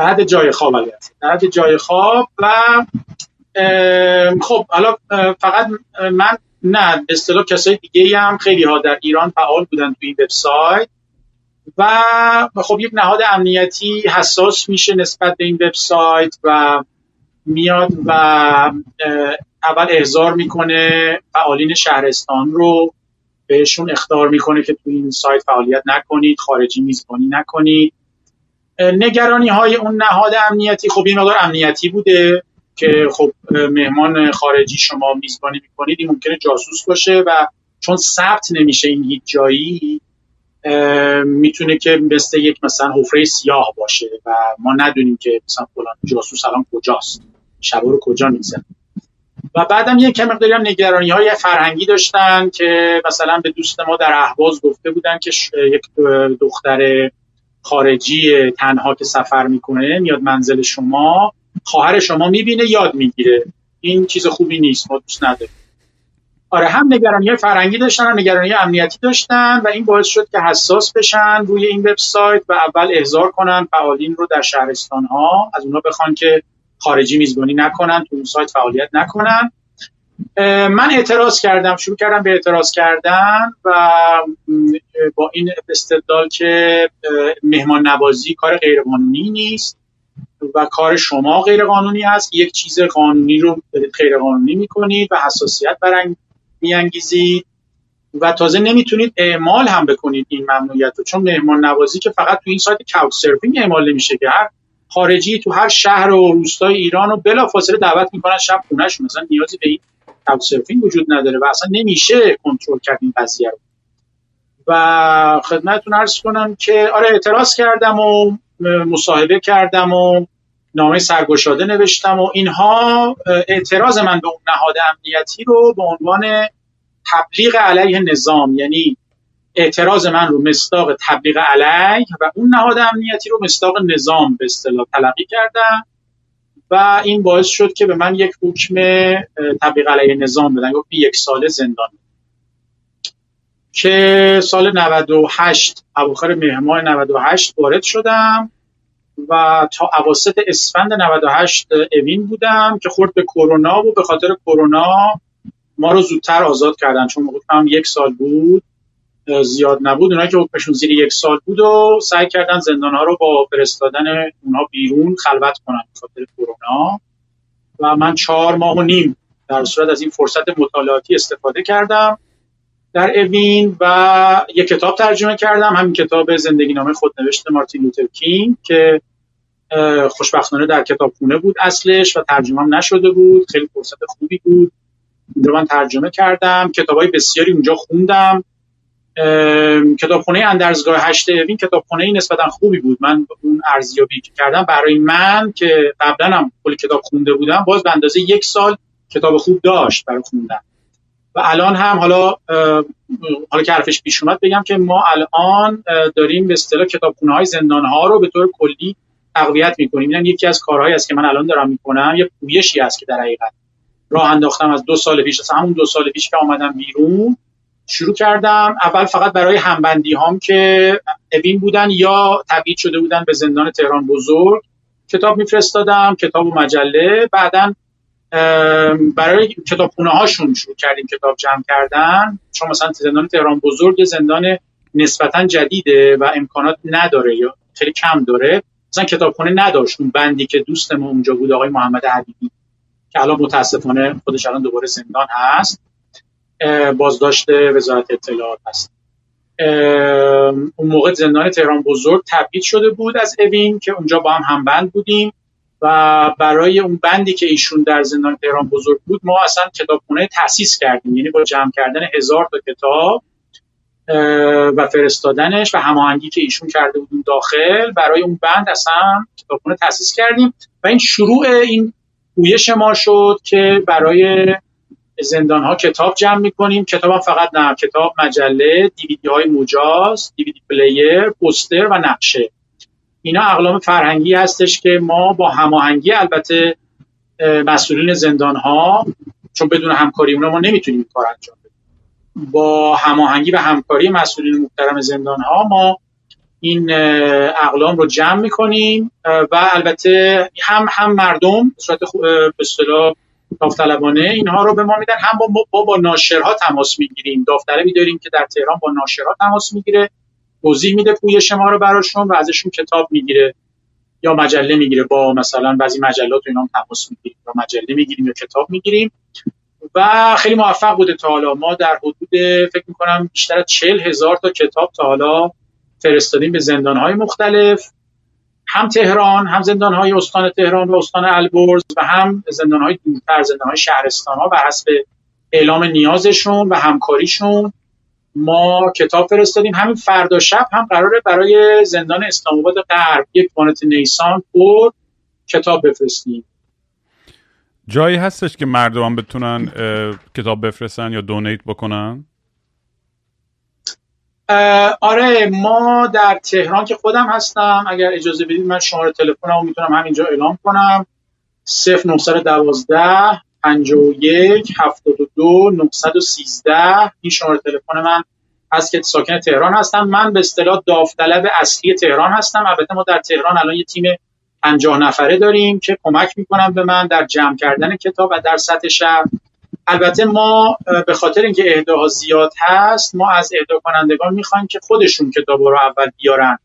حد جای خواب در حد جای خواب و خب حالا فقط من نه به اصطلاح کسای دیگه هم خیلی ها در ایران فعال بودن توی این وبسایت و خب یک نهاد امنیتی حساس میشه نسبت به این وبسایت و میاد و اول احضار می‌کنه فعالین شهرستان رو بهشون اختار می‌کنه که تو این سایت فعالیت نکنید خارجی میزبانی نکنید. نگرانی های اون نهاد امنیتی خب این مقدار امنیتی بوده که خب مهمان خارجی شما میزبانی می‌کنید این ممکنه جاسوس باشه و چون ثبت نمیشه این هیچ جایی می‌تونه که مثل یک مثلا حفره سیاه باشه و ما ندونیم که مثلا فلان جاسوس الان کجاست شب رو کجا میزن و بعدم یک کم مقداری هم نگرانی های فرهنگی داشتن که مثلا به دوست ما در اهواز گفته بودن که یک دختر خارجی تنها که سفر می‌کنه میاد منزل شما خواهر شما می‌بینه یاد می‌گیره. این چیز خوبی نیست ما دوست نداریم. آره هم نگرانی فرنگی داشتن هم نگرانی امنیتی داشتن و این باعث شد که حساس بشن روی این وبسایت و اول احضار کنن فعالین رو در شهرستان ها از اونا بخوان که خارجی میزبانی نکنن تو اون سایت فعالیت نکنن. من اعتراض کردم شروع کردم به اعتراض کردن و با این استدلال که مهمان نوازی کار غیرقانونی نیست و کار شما غیرقانونی هست یک چیز قانونی رو غیرقانونی می‌کنید و حساسیت برنگ میانگیزید و تازه نمی‌تونید اعمال هم بکنید این ممنوعیت رو. چون مهمان نوازی که فقط تو این سایت کاوچ سرفینگ اعمال نمیشه که هر خارجی تو هر شهر و روستای ایران رو بلا فاصله دعوت می‌کنن شب خونهشون مثلا نیازی به این کاوچ سرفینگ وجود نداره و اصلا نمیشه کنترل کرد این قضیه رو. و خدمتتون عرض کنم که آره اعتراض کردم و مصاحبه کردم و نامه سرگشاده نوشتم و اینها اعتراض من به اون نهاد امنیتی رو به عنوان تبلیغ علیه نظام یعنی اعتراض من رو مستاق تبلیغ علیه و اون نهاد امنیتی رو مستاق نظام به اصطلاح تلقی کردم. و این باعث شد که به من یک حکم تبلیغ علیه نظام بدن. گفت یک سال زندان. که سال 98 اواخر مهماه 98 وارد شدم و تا اواسط اسفند 98 اوین بودم که خورد به کرونا و به خاطر کرونا ما رو زودتر آزاد کردن. چون حکم یک سال بود زیاد نبود. اونایی که حکمشون زیر یک سال بود و سعی کردن زندان ها رو با فرستادن اونها بیرون خلوت کنن خاطر کرونا. و من چهار ماه و نیم در صورت از این فرصت مطالعاتی استفاده کردم در اوین و یک کتاب ترجمه کردم همین کتاب زندگی نامه خودنوشت مارتین لوتر کینگ که خوشبختانه در کتابخونه بود اصلش و ترجمه نشده بود خیلی فرصت خوبی بود. رو من ترجمه کردم. کتاب های بسیاری اونجا خوندم. کتابخونه اندرزگاه هشت اوین کتابخونه نسبتا خوبی بود. من اون ارزیابی که کردم برای من که قبلا هم کلی کتاب خونده بودم باز به اندازه یک سال کتاب خوب داشت برای خوندن. و الان هم حالا حالا که حرفش پیش اومد بگم که ما الان داریم به اصطلاح کتابخونه های زندان ها رو به طور کلی تقویت می‌کنیم. اینم یکی از کارهایی است که من الان دارم می‌کنم یه پویشی است که در حقیقت راه انداختم از دو سال پیش از همون دو سال پیش که آمدم بیرون. شروع کردم. اول فقط برای همبندی هام که اوین بودن یا تبعید شده بودن به زندان تهران بزرگ. کتاب میفرستادم کتاب و مجله. بعدا برای کتابخونه هاشون شروع کردیم کتاب جمع کردن. چون مثلا زندان تهران بزرگ زندان نسبتا جدیده و امکانات نداره یا خیلی کم داره. مثلا کتابخونه نداشت اون بندی که دوست ما اونجا بود آقای محمد حبیبی که الان متاسفانه خودش الان دوباره زندان هست. بازداشت وزارت اطلاعات هست. اون موقع زندان تهران بزرگ تبعید شده بود از اوین که اونجا با هم همبند بودیم و برای اون بندی که ایشون در زندان تهران بزرگ بود ما اصلا کتابخونه تاسیس کردیم. یعنی با جمع کردن هزار تا کتاب و فرستادنش و هماهنگی که ایشون کرده بود داخل برای اون بند اصلا کتابخونه تاسیس کردیم. و این شروع این پویش ما شد که برای زندان ها کتاب جمع می‌کنیم. کتاب هم فقط نه کتاب مجله دیویدی های مجاز دیویدی پلیر پوستر و نقشه. اینا اقلام فرهنگی هستش که ما با هماهنگی البته مسئولین زندان ها چون بدون همکاری اونا ما نمی‌تونیم کار انجام بدیم. با هماهنگی و همکاری مسئولین محترم زندان ها ما این اقلام رو جمع می‌کنیم. و البته هم هم مردم به صورت به داوطلبانه اینها رو به ما میدن. هم با, با, با ناشرها تماس می‌گیریم. داوطلبی داریم که در تهران با ناشرها تماس می‌گیره توضیح میده پویش ما رو براشون و ازشون کتاب می‌گیره یا مجله می‌گیره. با مثلا بعضی مجلات اینا تماس می‌گیریم یا مجله می‌گیریم یا کتاب می‌گیریم. و خیلی موفق بوده تا حالا. ما در حدود فکر می‌کنم بیشتر از چل هزار تا کتاب تا حالا فرستادیم به زندانهای مختلف. هم تهران هم زندانهای استان تهران و استان البرز و هم زندانهای دورتر زندانهای شهرستان ها و حسب اعلام نیازشون و همکاریشون ما کتاب فرستادیم. همین فردا شب هم قراره برای زندان اسلام آباد غرب یک وانت نیسان پر کتاب بفرستیم. جایی هستش که مردم بتونن کتاب بفرستن یا دونیت بکنن؟ آره ما در تهران که خودم هستم اگر اجازه بدید من شماره تلفنمو می‌تونم همینجا اعلام کنم. 0912 51 72 913 این شماره تلفن من از که ساکن تهران هستم. من به اصطلاح داوطلب اصلی تهران هستم. البته ما در تهران الان یه تیم 50 نفره داریم که کمک می‌کنن به من در جمع کردن کتاب و در سطح شهر. البته ما به خاطر اینکه اهداها زیاد هست ما از اهدا کنندگان می‌خوایم که خودشون کتاب رو اول بیارن.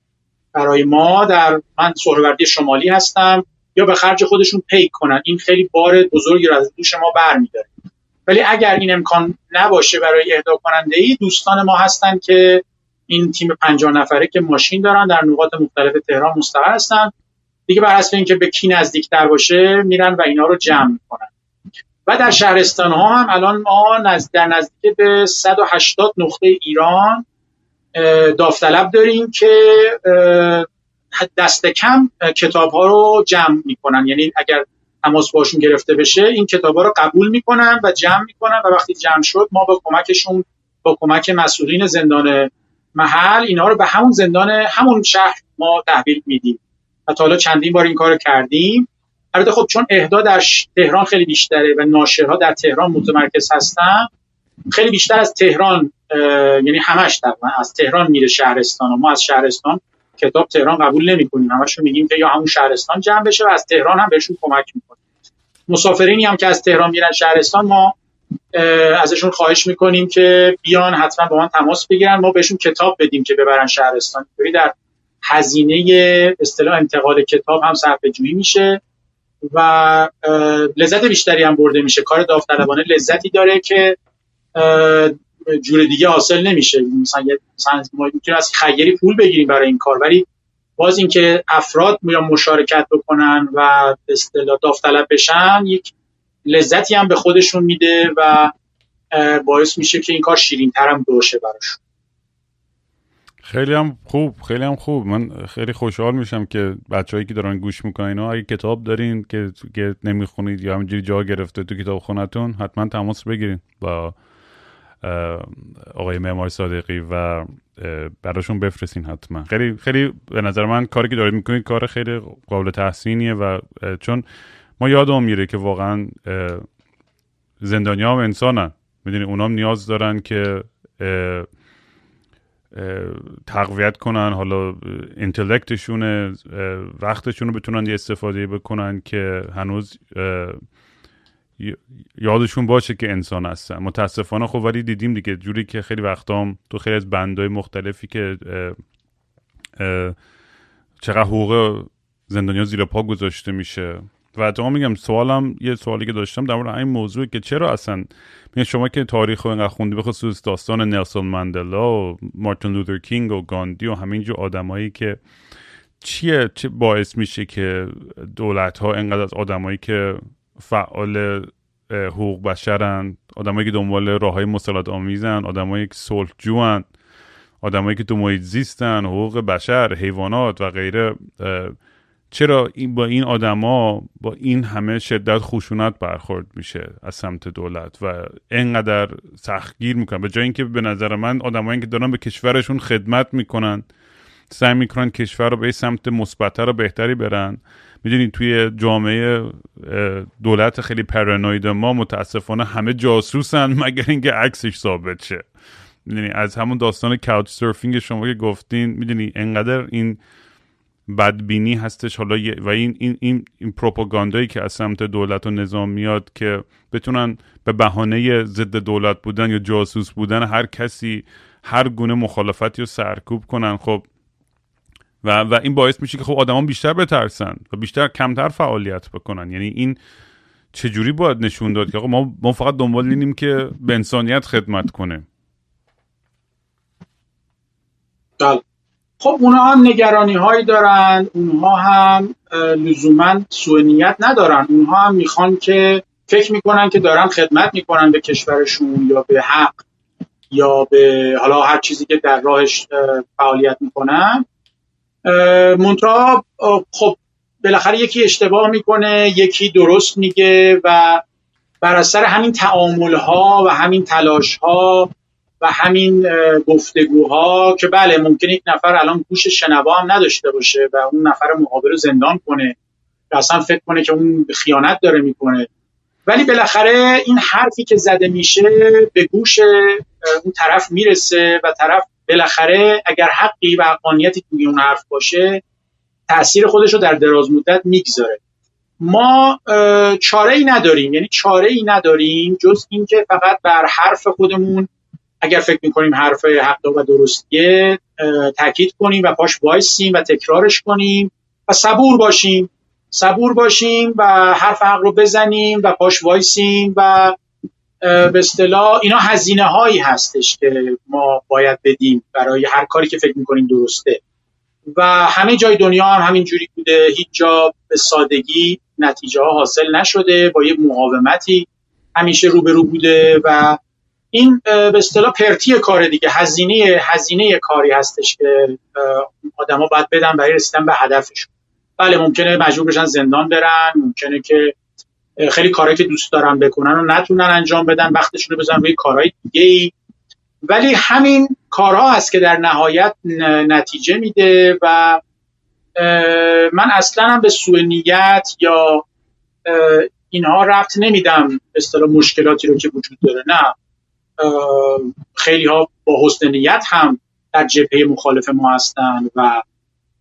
برای ما در من سهروردی شمالی هستم یا به خرج خودشون پیک کنن. این خیلی بار بزرگی رو از دوش ما برمیداره. ولی اگر این امکان نباشه برای اهدا کننده ای دوستان ما هستن که این تیم 50 نفره که ماشین دارن در نقاط مختلف تهران مستقر هستن. دیگه بر حسب اینکه به کی نزدیکتر باشه میرن و اینا رو جمع می‌کنن. و در شهرستان ها هم الان ما نزد در نزدیک به 180 نقطه ایران داوطلب داریم که دست کم کتاب ها رو جمع می‌کنن. یعنی اگر تماس باشون گرفته بشه این کتاب ها رو قبول می‌کنن و جمع می‌کنن و وقتی جمع شد ما با کمکشون با کمک مسئولین زندان محل اینها رو به همون زندان همون شهر ما تحویل میدیم. و تا حالا چندین بار این کار کردیم. البته خب چون اهدا در تهران خیلی بیشتره و ناشرها در تهران متمرکز هستن خیلی بیشتر از تهران یعنی همش تقریبا از تهران میره شهرستان و ما از شهرستان کتاب تهران قبول نمی‌کنیم. همشون میگیم که یا همون شهرستان جمع بشه و از تهران هم بهشون کمک می‌کنیم. مسافرینی هم که از تهران میرن شهرستان ما ازشون خواهش می‌کنیم که بیان حتما با من تماس بگیرن. ما بهشون کتاب بدیم که ببرن شهرستان. در هزینه اصطلاح انتقال کتاب هم صرفه جویی میشه. و لذت بیشتری هم برده میشه. کار داوطلبانه لذتی داره که جور دیگه حاصل نمیشه. مثلا می‌تونیم از خیری پول بگیریم برای این کار ولی باز اینکه افراد یا مشارکت بکنن و اصطلاح داوطلب بشن یک لذتی هم به خودشون میده و باعث میشه که این کار شیرین ترم باشه براشون خیلی هم خوب خیلی هم خوب. من خیلی خوشحال میشم که بچههایی که دارن گوش می‌کنن اینا اگه کتاب دارین که, که نمی‌خونید یا همینجوری جا گرفته تو کتاب خونتون حتما تماس بگیرین با آقای معمار صادقی و براشون بفرستین حتما. خیلی خیلی به نظر من کاری که دارید می‌کنید کار خیلی قابل تحسینیه و چون ما یادم میره که واقعا زندانیا هم انسانن. می‌دونی اونام نیاز دارن که تقویت کنن. حالا انتلکتشون وقتشون رو بتونن یه استفاده بکنن که هنوز یادشون باشه که انسان هستن. متاسفانه خب ولی دیدیم دیگه جوری که خیلی وقتا تو خیلی از بندهای مختلفی که چقدر حقوق زندانیا زیر پا گذاشته میشه. و تا میگم سوالم یه سوالی که داشتم در مورد این موضوع که چرا اصلا شما که تاریخ رو اینقدر خوندی به خصوص داستان نلسون مندلا و مارتین لوتر کینگ و گاندی و همینجور آدمایی که چیه چه باعث میشه که دولت ها اینقدر از آدمایی که فعال حقوق بشرن آدمایی که دنبال راه های مسالات آمیزن آدمایی که صلح جوان آدمایی که تو محیط زیستن حقوق بشر حیوانات و غیره چرا این با این آدما با این همه شدت خشونت برخورد میشه از سمت دولت و انقدر سختگیر می‌کنن. به جای اینکه به نظر من آدمایی که دارن به کشورشون خدمت می‌کنن سعی می‌کنن کشور رو به سمت مثبتتر و بهتری برن. می‌دونید توی جامعه دولت خیلی پرانوید ما متاسفانه همه جاسوسن مگر اینکه عکسش ثابت شه. می‌دونی از همون داستان کاوچ سرفینگ شما که گفتین می‌دونی انقدر این بدبینی هستش. حالا و این این این, این پروپاگاندایی که از سمت دولت و نظام میاد که بتونن به بهانه ضد دولت بودن یا جاسوس بودن هر کسی هر گونه مخالفتی رو سرکوب کنن. خب و, و این باعث میشه که خب آدما بیشتر بترسن و بیشتر کمتر فعالیت بکنن. یعنی این چجوری باید نشون داد که ما ما فقط دنبال اینیم که به انسانیت خدمت کنه؟ بله. خب اونها هم نگرانی هایی دارن اونها هم لزوما سوء نیت ندارن. اونها هم می‌خوان که فکر می‌کنن که دارن خدمت می‌کنن به کشورشون یا به حق یا به حالا هر چیزی که در راهش فعالیت می‌کنن. منتها خب بالاخره یکی اشتباه می‌کنه یکی درست میگه و بر اثر همین تعامل ها و همین تلاش ها و همین گفتگوها که بله ممکنه یک نفر الان گوش شنوا هم نداشته باشه و اون نفر مقابل رو زندان کنه و اصلا فکر کنه که اون خیانت داره می‌کنه. ولی بالاخره این حرفی که زده میشه به گوش اون طرف می‌رسه و طرف بالاخره اگر حقی و حقانیتی توی اون حرف باشه تاثیر خودش رو در دراز مدت می‌گذاره. ما چاره ای نداریم یعنی چاره ای نداریم جز اینکه فقط بر حرف خودمون اگر فکر می‌کنیم حرف حق و درستیه تاکید کنیم و پاش وایسیم و تکرارش کنیم و صبور باشیم. صبور باشیم و حرف حق رو بزنیم و پاش وایسیم و به اصطلاح اینا هزینه هایی هستش که ما باید بدیم برای هر کاری که فکر می‌کنیم درسته. و همه جای دنیا هم همین جوری بوده. هیچ جا به سادگی نتیجه ها حاصل نشده. با یه مقاومتی همیشه روبرو بوده و این به اصطلاح پرتی کار دیگه هزینه هزینه کاری هستش که آدما باید بدن برای رسیدن به هدفشون. بله ممکنه مجبور بشن زندان برن ممکنه که خیلی کارهایی که دوست دارن بکنن و نتونن انجام بدن وقتشون رو بزنن روی کارهای دیگه ای ولی همین کارها هست که در نهایت نتیجه میده و من اصلا هم به سوء نیت یا اینها رفت نمیدم اصطلاح مشکلاتی رو که وجود داره نه. خیلی ها با حسن نیت هم در جبهه مخالف ما هستن و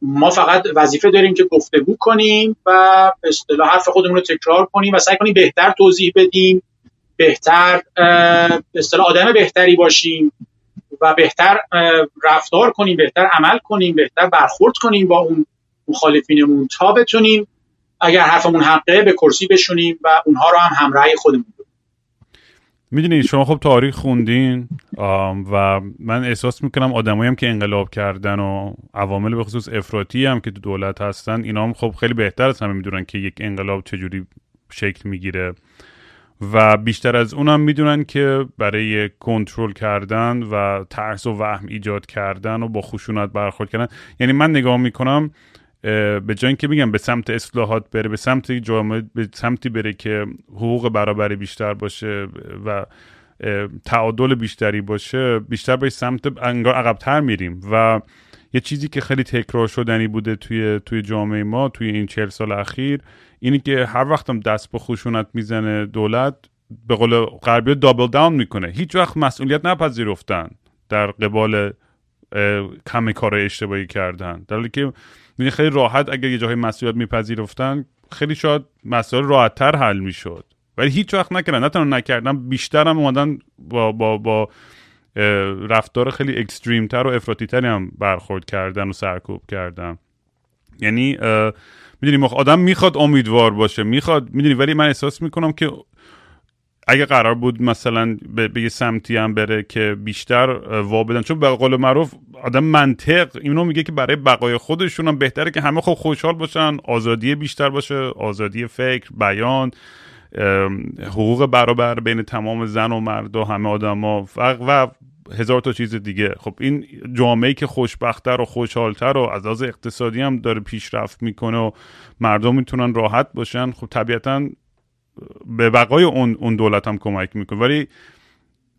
ما فقط وظیفه داریم که گفتگو کنیم و به اصطلاح حرف خودمون رو تکرار کنیم و سعی کنیم بهتر توضیح بدیم بهتر به اصطلاح آدم بهتری باشیم و بهتر رفتار کنیم بهتر عمل کنیم بهتر برخورد کنیم با اون مخالفینمون تا بتونیم اگر حرفمون حقه به کرسی بشونیم و اونها رو هم همراهی خودمون می‌دونید شما خب تاریخ خوندین و من احساس می‌کنم آدمایی هم که انقلاب کردن و عوامل به خصوص افراطی هم که تو دولت هستن اینا هم خب خیلی بهتر از همه می‌دونن که یک انقلاب چجوری شکل می‌گیره. و بیشتر از اونم می‌دونن که برای کنترل کردن و ترس و وهم ایجاد کردن و با خشونت برخورد کردن. یعنی من نگاه می‌کنم به جای اینکه میگم به سمت اصلاحات بره به سمت جامعه به سمتی بره که حقوق برابری بیشتر باشه و تعادل بیشتری باشه بیشتر به سمت انگار عقبتر میریم. و یه چیزی که خیلی تکرار شدنی بوده توی توی جامعه ما توی این چهل سال اخیر اینی که هر وقتم دست به خشونت می‌زنه دولت به قول غربی دابل داون می‌کنه. هیچ وقت مسئولیت نپذیرفتن در قبال کم کار اشتباهی کردن. در حالی که خیلی راحت اگر یه جاهای مسئولیت میپذیرفتن خیلی شاید مسائل راحتتر حل می‌شد. ولی هیچ وقت نکردن. نه تنها نکردن بیشتر هم اومدن با, با, با رفتار خیلی اکستریم تر و افراطی تری هم برخورد کردن و سرکوب کردن. یعنی می‌دونی آدم می‌خواد امیدوار باشه. می‌خواد می‌دونی ولی من احساس می‌کنم که اگه قرار بود مثلا به, یه سمتی هم بره که بیشتر وا بدن. چون به قول معروف آدم منطق اینو میگه که برای بقای خودشون هم بهتره که همه خب خوشحال باشن آزادی بیشتر باشه آزادی فکر بیان حقوق برابر بین تمام زن و مرد و همه آدما و هزار تا چیز دیگه. خب این جامعه که خوشبختتر و خوشحالتر و از از اقتصادی هم داره پیشرفت می‌کنه و مردم می‌تونن راحت باشن. خب طبیعتا به بقای اون اون دولت هم کمک می‌کنه. ولی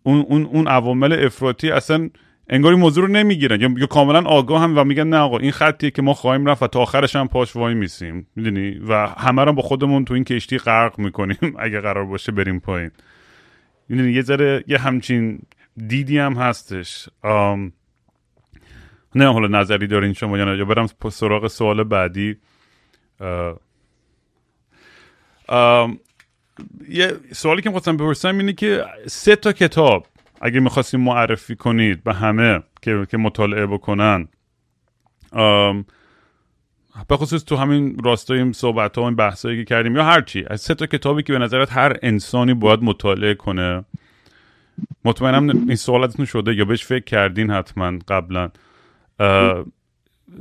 اون اون اون عوامل افراطی اصلا انگاری موضوع رو نمی‌گیرن. یا, کاملا آگاه هم و میگن نه آقا این خطیه که ما خواهیم رفت و تا آخرش هم پاش وای میسیم. می‌دونی؟ و همه رو با خودمون تو این کشتی غرق می‌کنیم اگه قرار باشه بریم پایین. می‌دونی؟ یه ذره یه همچین دیدی هم هستش. نه حالا نظری دارین شما یا یا برم سراغ سوال بعدی. یه سوالی که می‌خواستم بپرسم اینه که سه تا کتاب اگه می‌خواستیم معرفی کنید به همه که, که مطالعه بکنن به خصوص تو همین راستای این صحبت ها و این بحثایی که کردیم یا هرچی از سه تا کتابی که به نظرت هر انسانی باید مطالعه کنه. مطمئنم این سوالتون شده یا بهش فکر کردین حتما قبلا.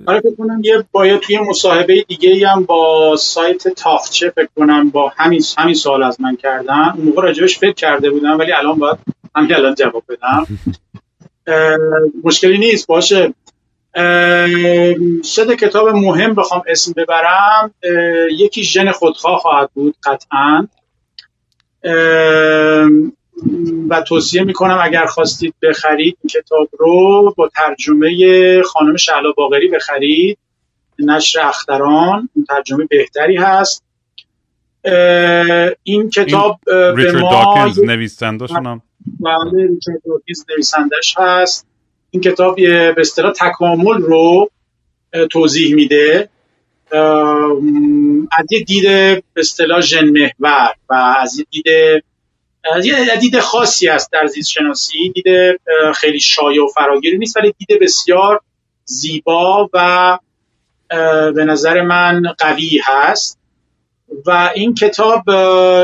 آره فکر کنم یه باید توی مصاحبه دیگه هم با سایت تاخچه فکر کنم با همین همین سوال از من کردن. اون موقع راجبش فکر کرده بودم ولی الان باید همین الان جواب بدم. مشکلی نیست باشه. سه کتاب مهم بخوام اسم ببرم. یکی ژن خودخواه خواهد بود قطعا. و توصیه می‌کنم اگر خواستید بخرید این کتاب رو با ترجمه خانم شهلا باغری بخرید. نشر اختران ترجمه بهتری هست. این کتاب به ما نویسندهشون هم بله ریچارد نویسندش هست. این کتاب به اصطلاح تکامل رو توضیح میده. از یه دید به اصطلاح ژن محور و از یه دید یه دید خاصی است در زیست شناسی دید خیلی شایع و فراگیری نیست ولی دید بسیار زیبا و به نظر من قوی هست. و این کتاب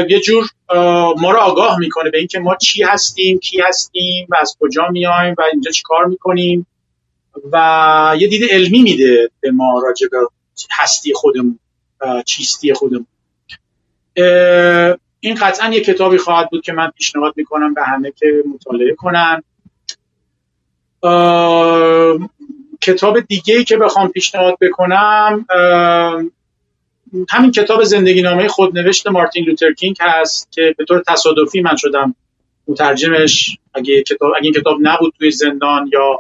یه جور ما رو آگاه می‌کنه به اینکه ما چی هستیم کی هستیم و از کجا میایم و اینجا چی کار می‌کنیم. و یه دید علمی میده به ما راجع به هستی خودمون چیستی خودمون. این قطعا یه کتابی خواهد بود که من پیشنهاد می‌کنم به همه که مطالعه کنن. کتاب دیگه ای که بخوام پیشنهاد بکنم همین کتاب زندگی نامه خودنوشت مارتین لوتر کینگ هست که به طور تصادفی من شدم مترجمش. اگه کتاب اگه این کتاب نبود توی زندان یا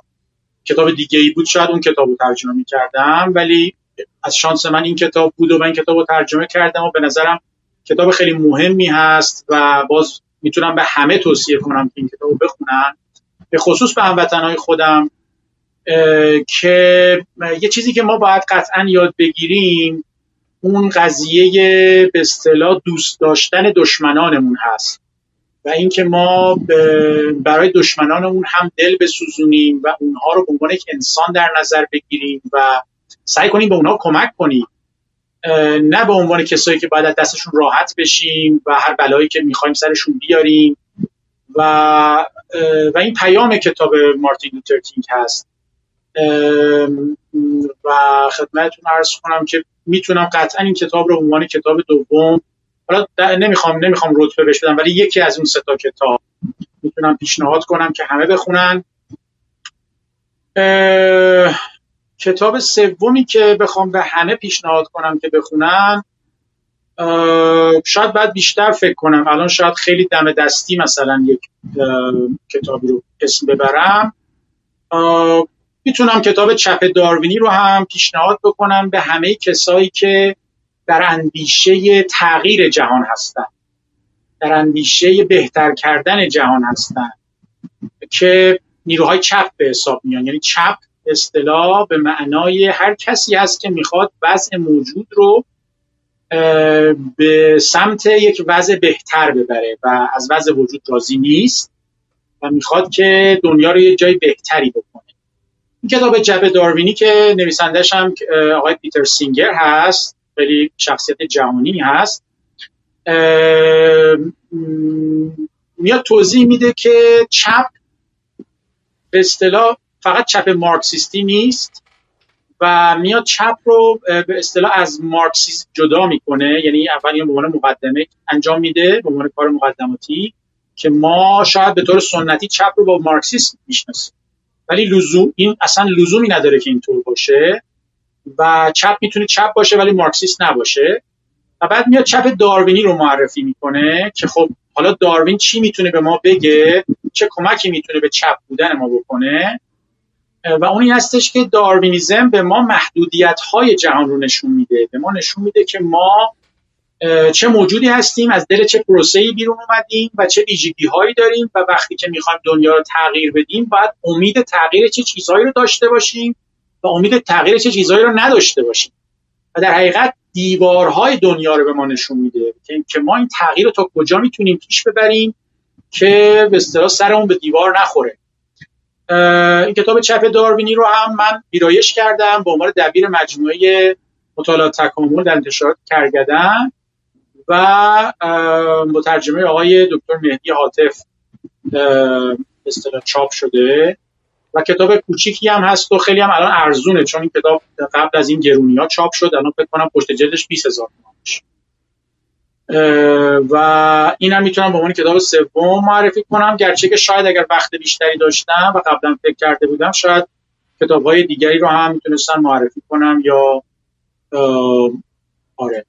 کتاب دیگه ای بود شاید اون کتاب رو ترجمه می کردم ولی از شانس من این کتاب بود و من این کتاب رو ترجمه کردم و به نظرم کتاب خیلی مهمی هست و باز می‌تونم به همه توصیه کنم که این کتاب رو بخونن. به خصوص به هموطنهای خودم که یه چیزی که ما باید قطعا یاد بگیریم اون قضیه به اصطلاح دوست داشتن دشمنانمون هست. و اینکه ما برای دشمنانمون هم دل بسوزونیم و اونها رو به عنوان یک انسان در نظر بگیریم و سعی کنیم به اونها کمک کنیم. نه به عنوان کسایی که باید از دستشون راحت بشیم و هر بلایی که می‌خوایم سرشون بیاریم. و و این پیام کتاب مارتین لوتر کینگ هست. و خدمتتون عرض کنم که می‌تونم قطعا این کتاب رو عنوان کتاب دوم حالا نمی‌خوام نمی‌خوام رتبه بهش بدم ولی یکی از اون سه تا کتاب می‌تونم پیشنهاد کنم که همه بخونن. کتاب سومی که بخوام به همه پیشنهاد کنم که بخونن شاید بعد بیشتر فکر کنم. الان شاید خیلی دم دستی مثلا یک کتابی رو اسم ببرم. می‌تونم کتاب چپ داروینی رو هم پیشنهاد بکنم به همه کسایی که در اندیشه تغییر جهان هستن در اندیشه بهتر کردن جهان هستن که نیروهای چپ به حساب میان. یعنی چپ اصطلاح به معنای هر کسی هست که می‌خواد وضع موجود رو به سمت یک وضع بهتر ببره و از وضع وجود راضی نیست و می‌خواد که دنیا رو یه جای بهتری بکنه. این کتاب جبه داروینی که نویسندش هم آقای پیتر سینگر هست خیلی شخصیت جهانی هست میاد توضیح میده که چپ به اصطلاح فقط چپ مارکسیستی نیست و میاد چپ رو به اصطلاح از مارکسیسم جدا می‌کنه. یعنی اول یه عنوان مقدمه انجام میده به عنوان کار مقدماتی که ما شاید به طور سنتی چپ رو با مارکسیسم می‌شناسیم. ولی لزوم این اصلا لزومی نداره که اینطور باشه و چپ می‌تونه چپ باشه ولی مارکسیست نباشه. و بعد میاد چپ داروینی رو معرفی می‌کنه که خب حالا داروین چی می‌تونه به ما بگه؟ چه کمکی می‌تونه به چپ بودن ما بکنه؟ و اون این هستش که داروینیزم به ما محدودیت های جهان رو نشون میده. به ما نشون میده که ما چه موجودی هستیم از دل چه پروسه‌ای بیرون اومدیم و چه ویژگی هایی داریم و وقتی که می‌خوایم دنیا رو تغییر بدیم باید امید تغییر چه چیزهایی رو داشته باشیم و امید تغییر چه چیزهایی رو نداشته باشیم. و در حقیقت دیوارهای دنیا رو به ما نشون میده که ما این تغییر رو تا کجا می‌تونیم پیش ببریم که به اصطلاح سرمون به دیوار نخوره. این کتاب چپ داروینی رو هم من ویرایش کردم به عنوان دبیر مجموعه مطالعات تکامل در انتشارات کرگدن و مترجمه آقای دکتر مهدی حاطف اصطلاح چاپ شده و کتاب کوچیکی هم هست و خیلی هم الان ارزونه چون این کتاب قبل از این گرونی ها چاپ شد الان فکر کنم پشت جلدش 20 هزار و این هم می‌تونم به عنوان کتاب سوم معرفی کنم. گرچه که شاید اگر وقت بیشتری داشتم و قبلا فکر کرده بودم شاید کتاب های دیگری رو هم می‌تونستم معرفی کنم یا آره.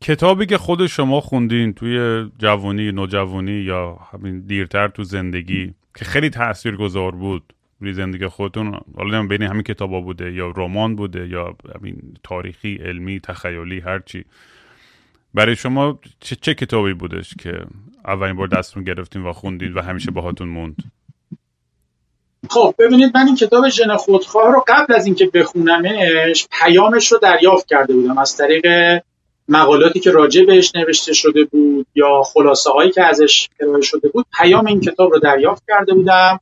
کتابی که خود شما خوندین توی جوانی نوجوانی یا همین دیرتر تو زندگی که خیلی تأثیر گذار بود روی زندگی خودتون حالا بین همین کتابا بوده یا رمان بوده یا همین تاریخی علمی تخیلی هرچی. برای شما چه, چه کتابی بودش که اولین بار دستتون گرفتین و خوندین و همیشه باهاتون موند؟ خب ببینید من این کتاب ژن خودخواه رو قبل از اینکه بخونمش پیامش رو دریافت کرده بودم. از طریق مقالاتی که راجع بهش نوشته شده بود یا خلاصه هایی که ازش ارائه شده بود پیام این کتاب رو دریافت کرده بودم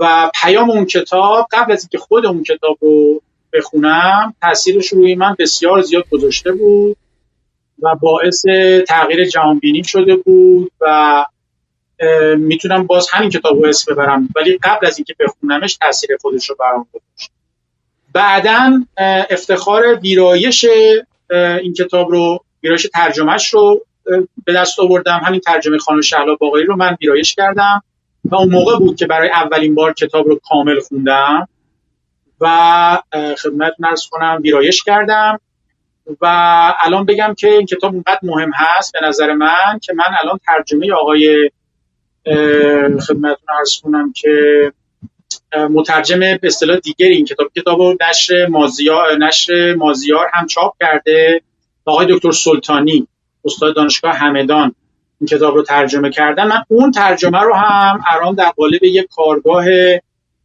و پیام اون کتاب قبل از اینکه خود اون کتاب رو بخونم تاثیرش روی من بسیار زیاد گذاشته بود. و باعث تغییر جهانبینی شده بود و می‌تونم باز همین کتاب رو اسم ببرم ولی قبل از اینکه بخونمش تاثیر خودش رو برام گذاشت. بعدا افتخار ویرایش این کتاب رو ویرایش ترجمهش رو به دست آوردم. همین ترجمه خانم شهلا باقری رو من ویرایش کردم و اون موقع بود که برای اولین بار کتاب رو کامل خوندم و خدمت نرس کنم ویرایش کردم. و الان بگم که این کتاب اونقدر مهم هست به نظر من که من الان ترجمه آقای خدمتتون ارز کنم که مترجم به اصطلاح دیگری این کتاب. کتاب نشر مازیار نشر مازیار هم چاپ کرده آقای دکتر سلطانی استاد دانشگاه همدان این کتاب رو ترجمه کردن. من اون ترجمه رو هم الان در قالب یک کارگاه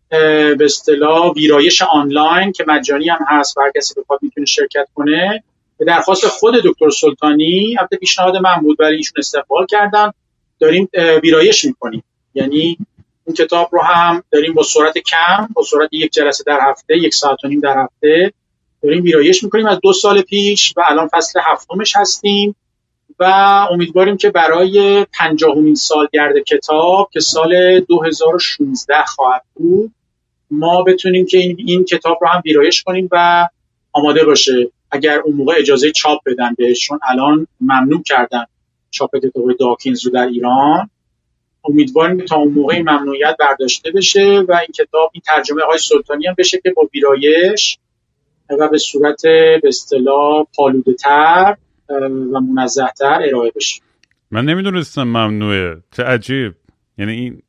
به اصطلاح ویرایش آنلاین که مجانی هم هست و هر کسی بخواد می‌تونه شرکت کنه به درخواست خود دکتر سلطانی البته پیشنهاد من بود برای ایشون استقبال کردن. داریم ویرایش می‌کنیم. یعنی اون کتاب رو هم داریم با سرعت کم با سرعت یک جلسه در هفته یک ساعت و نیم در هفته داریم ویرایش می‌کنیم. از دو سال پیش و الان فصل هفتمش هستیم و امیدواریم که برای پنجاهمین سالگرد کتاب که سال 2016 خواهد بود ما بتونیم که این, این کتاب رو هم ویرایش کنیم و آماده باشه. اگر اون موقع اجازه چاپ بدن بهش چون الان ممنوع کردن چاپ کتاب داکینز رو در ایران. امیدواریم تا اون موقع ممنوعیت برداشته بشه و این کتاب این ترجمه های سلطانی هم بشه که با ویرایش و به صورت به اصطلاح پالوده تر و منزه تر ارائه بشه. من نمی‌دونستم ممنوعه. چه عجیب. یعنی این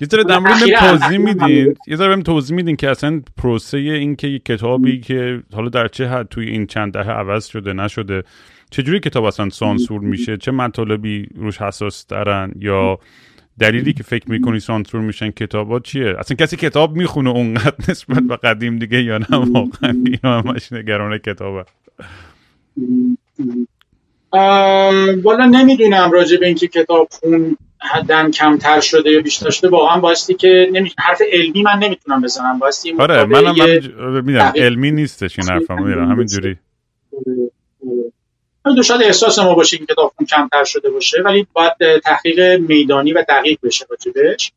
یه ذره در مورد توضیح میدین یه ذره توضیح میدین که اصلا پروسه این که کتابی که حالا در چه حد توی این چند دهه عوض شده نشده چجوری کتاب اصلا سانسور میشه؟ چه مطالبی روش حساس دارن یا دلیلی که فکر می‌کنی سانسور میشن کتابات چیه؟ اصلا کسی کتاب می‌خونه اونقدر نسبت به قدیم دیگه یا نه؟ واقعا اینا همش نگران کتابه والا نمی‌دونم راجع به اینکه کتاب خون حدن کمتر شده یا بیشتر شده واقعا بایستی که نمی... حرف علمی من نمی‌تونم بزنم بایستی آره منم من علمی نیستش این حرفم میرم همینجوری دو شاید احساس ما باشه که کتاب کمتر شده باشه ولی باید تحقیق میدانی و دقیق بشه راجبش.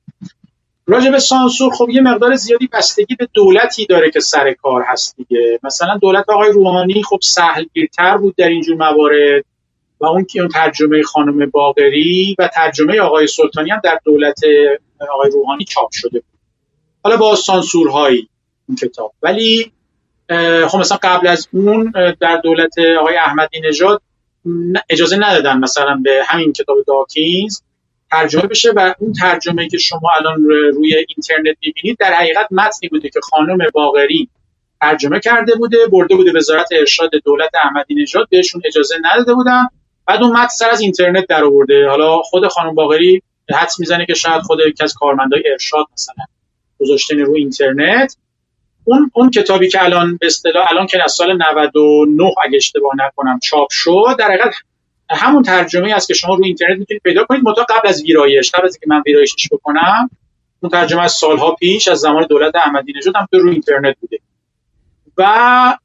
راجع به سانسور خب یه مقدار زیادی بستگی به دولتی داره که سر کار هست دیگه. مثلا دولت آقای روحانی خب سهلگیرتر بود در اینجور موارد. اون که ترجمه خانم باقری و ترجمه آقای سلطانی هم در دولت آقای روحانی چاپ شده بود. حالا با سانسورهایی این کتاب. ولی خب مثلا قبل از اون در دولت آقای احمدی نژاد اجازه ندادن مثلا به همین کتاب داکینز ترجمه بشه و اون ترجمه که شما الان روی اینترنت می‌بینید در حقیقت متنی بوده که خانم باقری ترجمه کرده بوده برده بوده وزارت ارشاد دولت احمدی نژاد بهشون اجازه نداده بودن. بعد اون متن سر از اینترنت در آورده. حالا خود خانم باقری حدس می‌زنه که شاید خود یکی از کارمندای ارشاد مثلا گذاشتن رو اینترنت. اون اون کتابی که الان به اصطلاح الان که از سال 99 اگه اشتباه نکنم چاپ شد در حقیقت همون ترجمه است که شما روی اینترنت می‌تونید پیدا کنید. متا قبل از ویرایش قبل از اینکه من ویرایشش بکنم اون ترجمه از سالها پیش از زمان دولت احمدی نژاد هم تو روی اینترنت بوده. و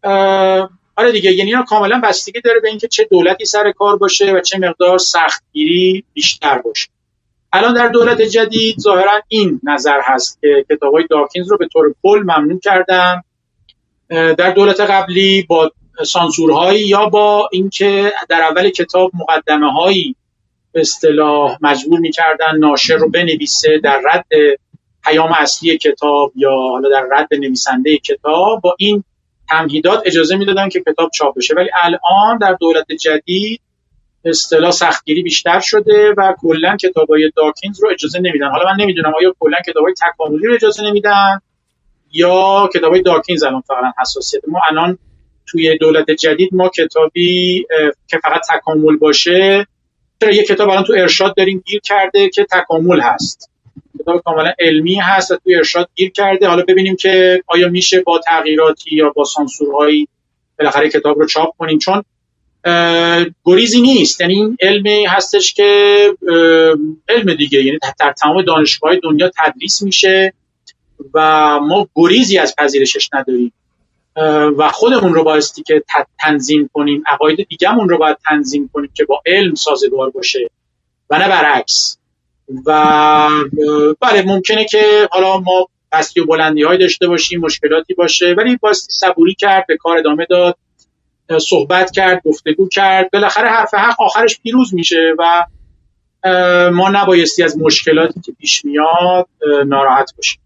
آره دیگه یعنی اینا کاملا بستگی داره به اینکه چه دولتی سر کار باشه و چه مقدار سختگیری بیشتر باشه. الان در دولت جدید ظاهرا این نظر هست که کتاب های داکینز رو به طور کل ممنوع کردن. در دولت قبلی با سانسورهایی یا با اینکه در اول کتاب مقدمه هایی به اصطلاح مجبور می‌کردن ناشر رو بنویسه در رد پیام اصلی کتاب یا حالا در رد نویسنده کتاب با این تمهیدات اجازه می‌دادن که کتاب چاپ بشه. ولی الان در دولت جدید اصطلاح سختگیری بیشتر شده و کلا کتابای داکینز رو اجازه نمیدن. حالا من نمی‌دونم آیا کلا کتابای تکاملی رو اجازه نمیدن یا کتابای داکینز الان فقط حساسیت. ما الان توی دولت جدید ما کتابی که فقط تکامل باشه یه کتاب الان تو ارشاد داریم گیر کرده که تکامل هست. کتاب کاملا علمی هست و توی ارشاد گیر کرده. حالا ببینیم که آیا میشه با تغییراتی یا با سانسورهایی بالاخره کتاب رو چاپ کنیم. چون گریزی نیست. یعنی این علمی هستش که علم دیگه. یعنی در تمام دانشگاه دنیا تدریس میشه و ما گریزی از پذیرشش نداریم. و خودمون رو بایستی که تنظیم کنیم عقاید دیگهمون رو باید تنظیم کنیم که با علم سازگار باشه و نه برعکس. و بله ممکنه که حالا ما پستی و بلندی های داشته باشیم مشکلاتی باشه ولی بایستی صبوری کرد به کار ادامه داد صحبت کرد گفتگو کرد. بالاخره حرف حق آخرش پیروز میشه و ما نبایستی از مشکلاتی که پیش میاد ناراحت باشیم.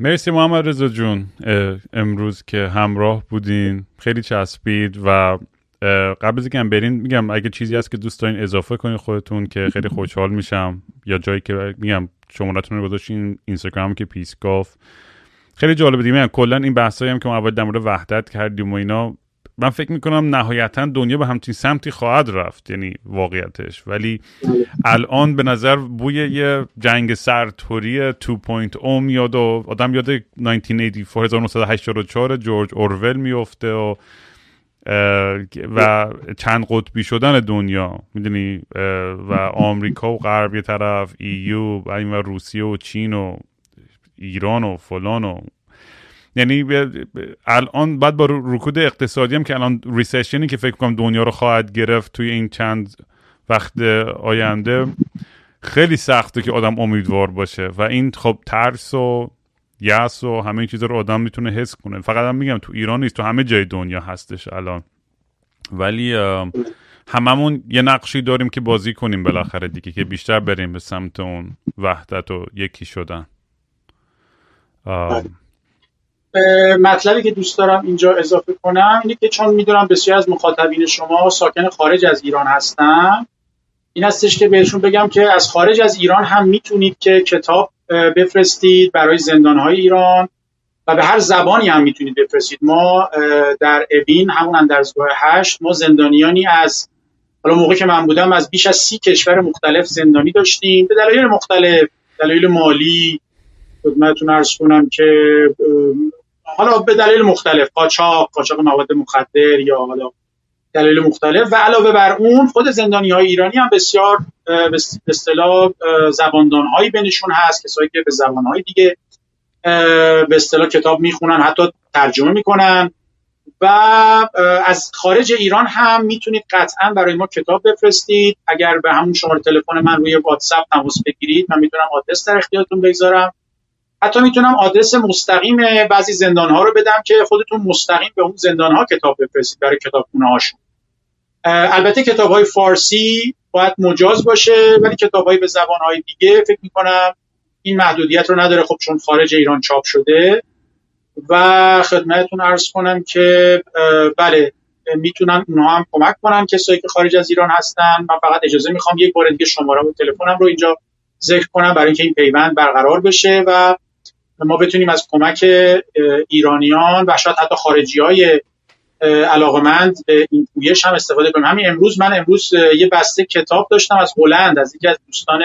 مرسی محمد رضا جون امروز که همراه بودین. خیلی چسبید و قبل از اینکه برین میگم اگه چیزی هست که دوست دارین اضافه کنین خودتون که خیلی خوشحال میشم. یا جایی که میگم شمارتون رو گذاشتین اینستاگرام که پیس گاف خیلی جالبه دیگه. کلا این بحثایی هم که ما اول در مورد وحدت کردیم و اینا من فکر می‌کنم نهایتا دنیا به همچین سمتی خواهد رفت یعنی واقعیتش. ولی الان به نظر بوی یه جنگ سرتوری 2.0 میاد و آدم یاد 1984 جورج اورول میفته و و چند قطبی شدن دنیا می‌دونی؟ و آمریکا و غرب یه طرف EU و این و روسیه و چین و ایران و فلان و یعنی الان بعد با رکود اقتصادی هم که الان recession ی که فکر کنم دنیا رو خواهد گرفت توی این چند وقت آینده خیلی سخته که آدم امیدوار باشه. و این خب ترس و یأس و همه این چیزا رو آدم می‌تونه حس کنه. فقط هم میگم تو ایران نیست تو همه جای دنیا هستش الان. ولی هممون یه نقشی داریم که بازی کنیم بالاخره دیگه که بیشتر بریم به سمت اون وحدت و یکی شدن. مطلبی که دوست دارم اینجا اضافه کنم اینه که چون می‌دونم بسیار از مخاطبین شما ساکن خارج از ایران هستن این هستش که بهشون بگم که از خارج از ایران هم می‌تونید که کتاب بفرستید برای زندانهای ایران. و به هر زبانی هم می‌تونید بفرستید. ما در ابین همون اندرزگاه هشت ما زندانیانی از حالا موقع که من بودم از بیش از سی کشور مختلف زندانی داشتیم. به دلایل مختلف دلایل مالی خدمتتون ارز کنم که حالا به دلیل مختلف قاچاق قاچاق مواد مخدر یا حالا دلایل مختلف. و علاوه بر اون خود زندانی های ایرانی هم بسیار به اصطلاح زباندان هایی بینشون هست کسایی که به زبان های دیگه به اصطلاح کتاب می‌خونن حتی ترجمه می‌کنن. و از خارج ایران هم می‌تونید قطعا برای ما کتاب بفرستید. اگر به همون شماره تلفن من روی واتساپ تماس بگیرید من می‌تونم آدرس در اختیارتون بگذارم. حتی می‌تونم آدرس مستقیم بعضی زندان ها رو بدم که خودتون مستقیم به اون زندان ها کتاب بفرستید برای کتابخونه هاشون البته کتاب های فارسی باید مجاز باشه ولی کتاب های به زبان های دیگه فکر می‌کنم این محدودیت رو نداره خب چون خارج ایران چاپ شده. و خدمتتون ارز کنم که بله می‌تونن اونها هم کمک کنن کسایی که خارج از ایران هستن. من فقط اجازه می‌خوام یک بار دیگه شماره و تلفنم رو اینجا ذکر کنم برای اینکه این پیوند برقرار بشه و ما بتونیم از کمک ایرانیان و شاید حتی خارجی های علاقمند به این پویش هم استفاده کنیم. همین امروز من امروز یه بسته کتاب داشتم از هلند از یکی از دوستان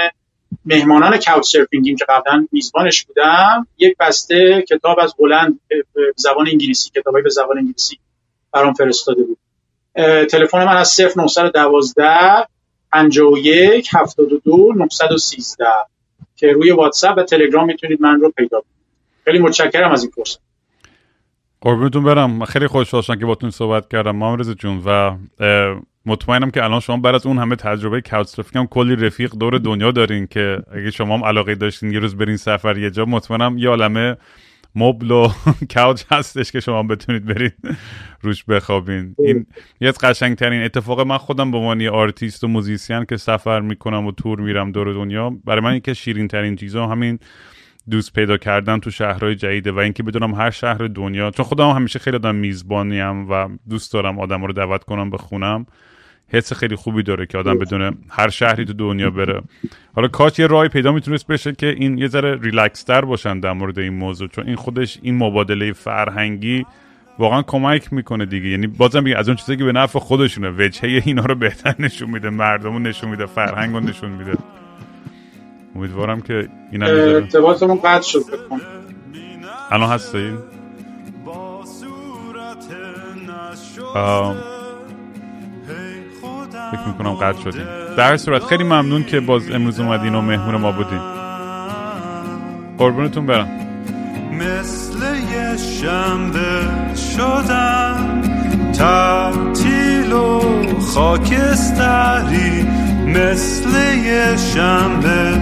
مهمانان کاوچ سرفینگیم که قبلا میزبانش بودم. یک بسته کتاب از هلند به زبان انگلیسی کتابای به زبان انگلیسی برام فرستاده بود. تلفن من از 0912 51 72 913 که روی واتساپ و تلگرام می‌تونید من رو پیدا کنید. خیلی متشکرم از این فرصت. قربونتون برم. خیلی خوشحال شدم که باتون صحبت کردم. محمد جون و مطمئنم که الان شما بعد از اون همه تجربه کاوچ کلی رفیق دور دنیا دارین که اگه شما هم علاقه داشتین یه روز برین سفر یه جا مطمئنم یه عالمه مبل و کاوچ هستش که شما بتونید برید روش بخوابین. این یه از قشنگترین اتفاق من خودم به عنوان آرتیست و musician که سفر می‌کنم و تور میرم دور دنیا برای من یکی شیرین ترین چیزا همین دوست پیدا کردن تو شهرهای جدیده و اینکه بدونم هر شهر دنیا چون خودم همیشه خیلی آدم میزبانیم و دوست دارم آدم رو دعوت کنم به خونم حس خیلی خوبی داره که آدم بدونه هر شهری تو دنیا بره. حالا کاش یه راهی پیدا می‌تونست بشه که این یه ذره ریلکس تر باشن در مورد این موضوع چون این خودش این مبادله فرهنگی واقعا کمک می‌کنه دیگه. یعنی بازم از اون چیزی که به نفع خودشونه وجهه اینا رو بهتر نشون میده مردمو نشون میده فرهنگو نشون میده. امیدوارم که این ارتباطمون قطع شد الان هستیم فکر می‌کنم قطع شدیم. در صورت خیلی ممنون که باز امروز اومدین و مهمون ما بودین. قربونتون برم. مثل یه شنبه شدن تعطیل و خاکستری. مثل یه شنبه